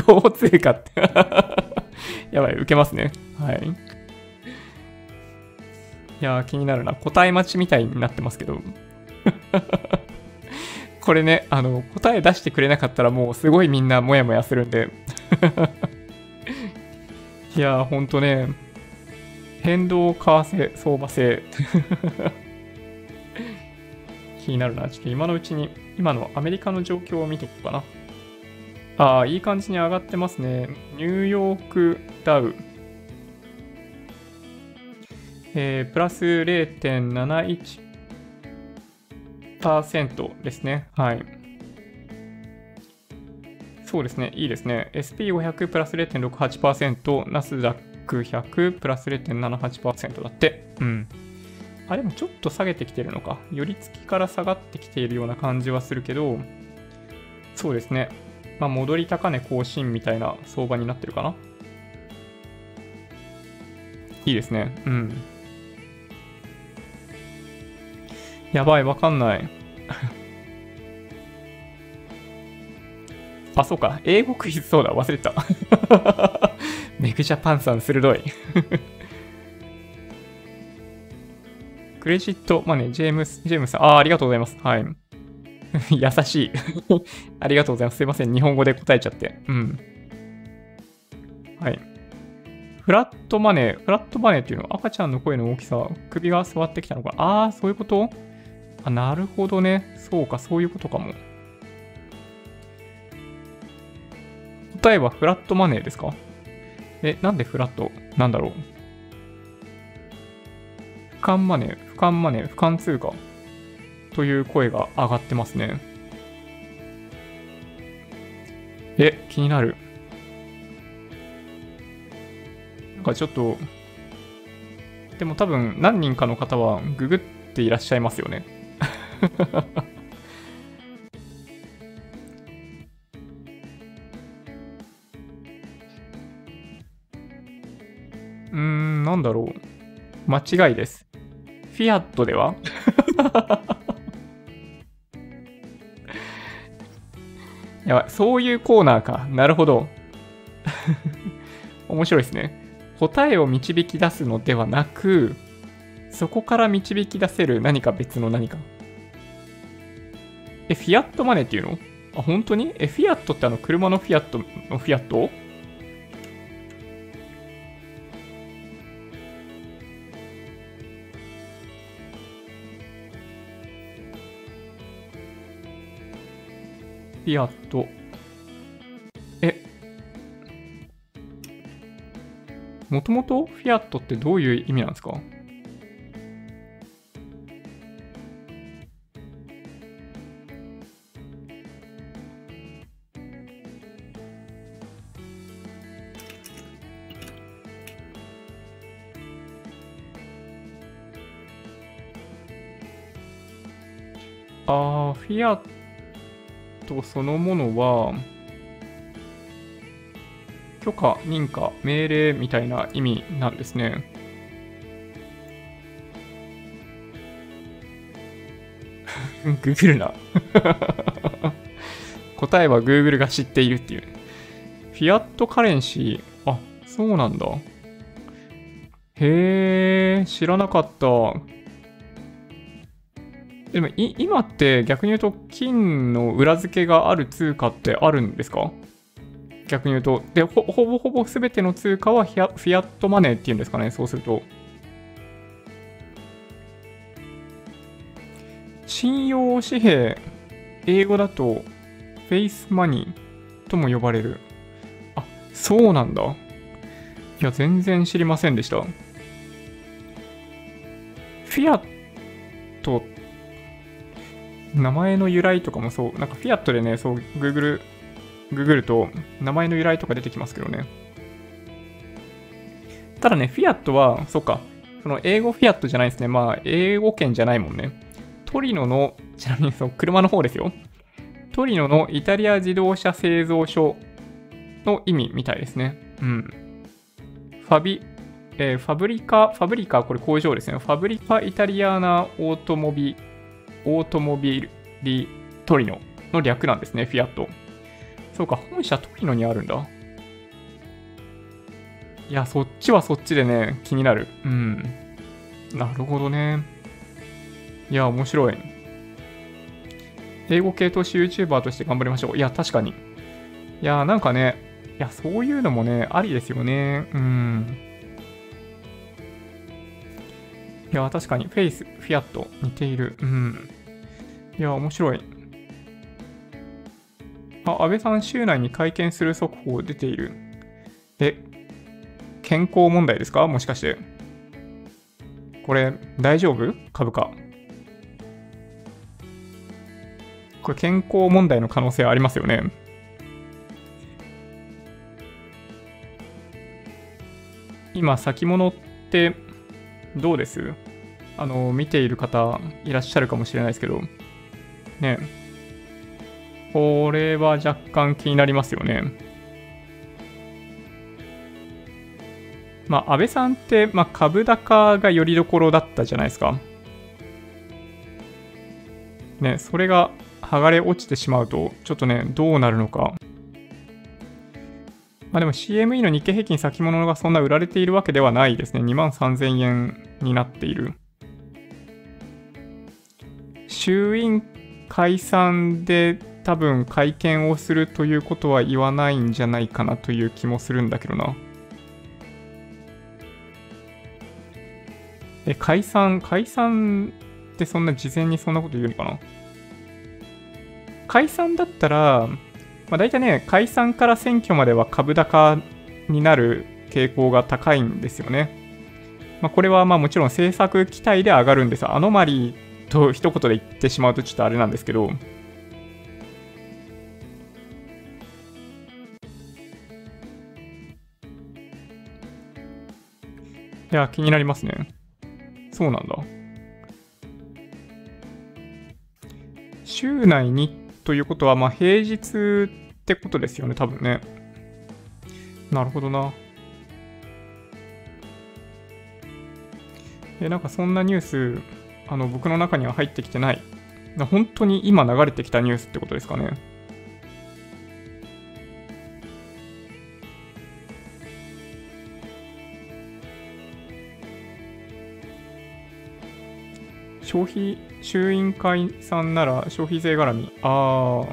暗号通貨って <laughs> やばい、受けますね。はい。いや、気になるな。答え待ちみたいになってますけど。<laughs> これね、あの、答え出してくれなかったらもうすごいみんなモヤモヤするんで。<laughs> いやー、ほんとね、変動為替相場制。気になるな。ちょっと今のうちに、今のアメリカの状況を見とこうかな。ああ、いい感じに上がってますね。ニューヨークダウ。えー、プラス0.71%ですね。はい。そうですね。いいですね。SP500 プラス0.68%、ナスダック100プラス0.78%だって。うん。あ、でもちょっと下げてきてるのか。寄り付きから下がってきているような感じはするけど、そうですね。まあ、戻り高値更新みたいな相場になってるかな。いいですね。うん。やばい、わかんない。<laughs> あ、そうか。英語クイズそうだ。忘れた。<laughs> メグジャパンさん鋭いクレジットマネー、ジェームス、ジェームスさん、ああ、ありがとうございます。はい。<laughs> 優しい <laughs> ありがとうございます。すいません。日本語で答えちゃって。うん。はい。フラットマネー、フラットマネーっていうのは赤ちゃんの声の大きさ、首が座ってきたのか。ああ、そういうこと？あ、なるほどね。そうか、そういうことかも。答えはフラットマネーですか？え、なんでフラットなんだろう？瞰マネー、俯瞰マネー、俯瞰通貨という声が上がってますね。え、気になる。なんかちょっと、でも多分何人かの方はググっていらっしゃいますよね。<laughs> うーん、なんだろう。間違いです。フィアットでは？<laughs> やばい、そういうコーナーか。なるほど。<laughs> 面白いですね。答えを導き出すのではなく、そこから導き出せる何か別の何か。え、フィアットマネーっていうの？あ、本当に？え、フィアットってあの車のフィアットのフィアット？フィアット。え、もともとフィアットってどういう意味なんですか？ああ、フィアットそのものは、許可、認可、命令みたいな意味なんですね。<laughs> ググるな <laughs> 答えは Google が知っているっていう。フィアットカレンシー。あ、そうなんだ。へえ、知らなかった。でも今って逆に言うと金の裏付けがある通貨ってあるんですか？逆に言うと。で、ほぼほぼ全ての通貨はフィア fiat money っていうんですかね、そうすると。信用紙幣、英語だと faith money とも呼ばれる。あ、そうなんだ。いや、全然知りませんでした。フィアットって、名前の由来とかもそう、なんかフィアットでね、そう、Google、ググると名前の由来とか出てきますけどね。ただね、フィアットは、そっか、その英語フィアットじゃないですね。まあ、英語圏じゃないもんね。トリノの、ちなみにそう、車の方ですよ。トリノのイタリア自動車製造所の意味みたいですね。うん。ファビ、えー、ファブリカ、ファブリカ、これ工場ですね。ファブリカイタリアーナオートモビ、オートモビリトリノの略なんですね、フィアット。そうか、本社トリノにあるんだ。いや、そっちはそっちでね、気になる。うん。なるほどね。いや、面白い。英語系投資 YouTuber として頑張りましょう。いや、確かに。いや、なんかね、いや、そういうのもね、ありですよね。うん。いや、確かに、フェイス、フィアット、似ている。うん。いや、面白い。あ、安倍さん、週内に会見する速報出ている。え、健康問題ですか？もしかして。これ、大丈夫？株価。これ健康問題の可能性ありますよね。今、先物ってどうです？あの、見ている方いらっしゃるかもしれないですけど、ね。これは若干気になりますよね。まあ、安倍さんって、まあ、株高がよりどころだったじゃないですか。ね、それが剥がれ落ちてしまうと、ちょっとね、どうなるのか。まあでも CME の日経平均先物がそんな売られているわけではないですね。2万3000円になっている。衆院解散で多分会見をするということは言わないんじゃないかなという気もするんだけどな。え、解散、解散ってそんな事前にそんなこと言うのかな？解散だったら、まあ、大体ね、解散から選挙までは株高になる傾向が高いんですよね。まあ、これはまあもちろん政策期待で上がるんです。アノマリーと一言で言ってしまうとちょっとあれなんですけど、いや、気になりますね。そうなんだ。週内にということは、まあ、平日ってことですよね、多分ね。なるほどな。え、なんかそんなニュース、あの、僕の中には入ってきてない。本当に今流れてきたニュースってことですかね。消費、衆院解散なら消費税絡み。あ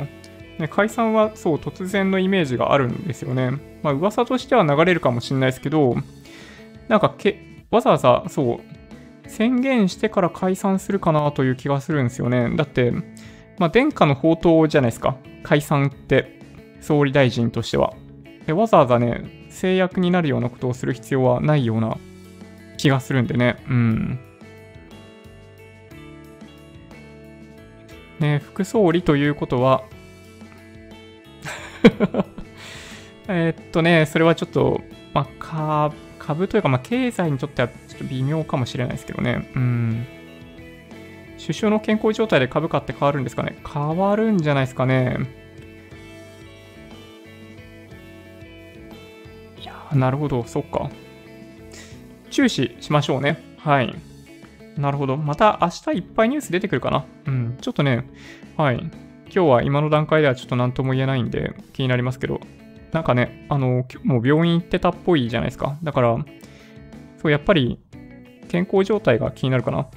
あ、ね、解散はそう、突然のイメージがあるんですよね。まあ、噂としては流れるかもしれないですけど、なんかけ、わざわざ、そう、宣言してから解散するかなという気がするんですよね。だって、まあ、殿下の宝刀じゃないですか。解散って、総理大臣としては。でわざわざね、制約になるようなことをする必要はないような気がするんでね。うん。ね、副総理ということは <laughs> えっとね、それはちょっと、まあ、株というか、まあ、経済にとってはちょっと微妙かもしれないですけどね。うん。首相の健康状態で株価って変わるんですかね変わるんじゃないですかね。いやなるほど、そっか。注視しましょうね。はい。なるほど。また明日いっぱいニュース出てくるかな？うん。ちょっとね、はい。今日は今の段階ではちょっと何とも言えないんで気になりますけど、なんかね、あの、今日も病院行ってたっぽいじゃないですか。だから、そう、やっぱり健康状態が気になるかな。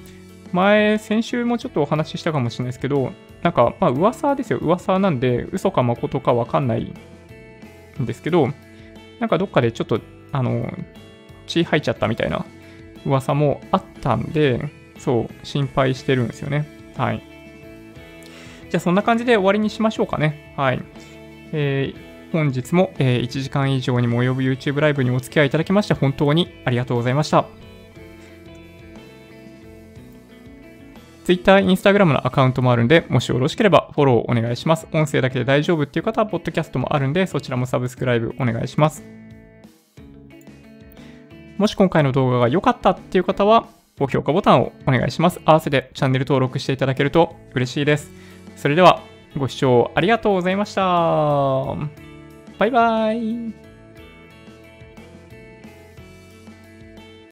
前、先週もちょっとお話ししたかもしれないですけど、なんか、まあ、噂ですよ。噂なんで、嘘か誠かわかんないんですけど、なんかどっかでちょっと、あの、血吐いちゃったみたいな噂もあったんで、そう、心配してるんですよね。はい。じゃあそんな感じで終わりにしましょうかね。はい。えー、本日も、えー、1時間以上にも及ぶ YouTube ライブにお付き合いいただきまして本当にありがとうございました。Twitter、Instagram のアカウントもあるんで、もしよろしければフォローお願いします。音声だけで大丈夫っていう方は、ポッドキャストもあるんで、そちらもサブスクライブお願いします。もし今回の動画が良かったっていう方は、高評価ボタンをお願いします。合わせてチャンネル登録していただけると嬉しいです。それでは、ご視聴ありがとうございました。バイバイ。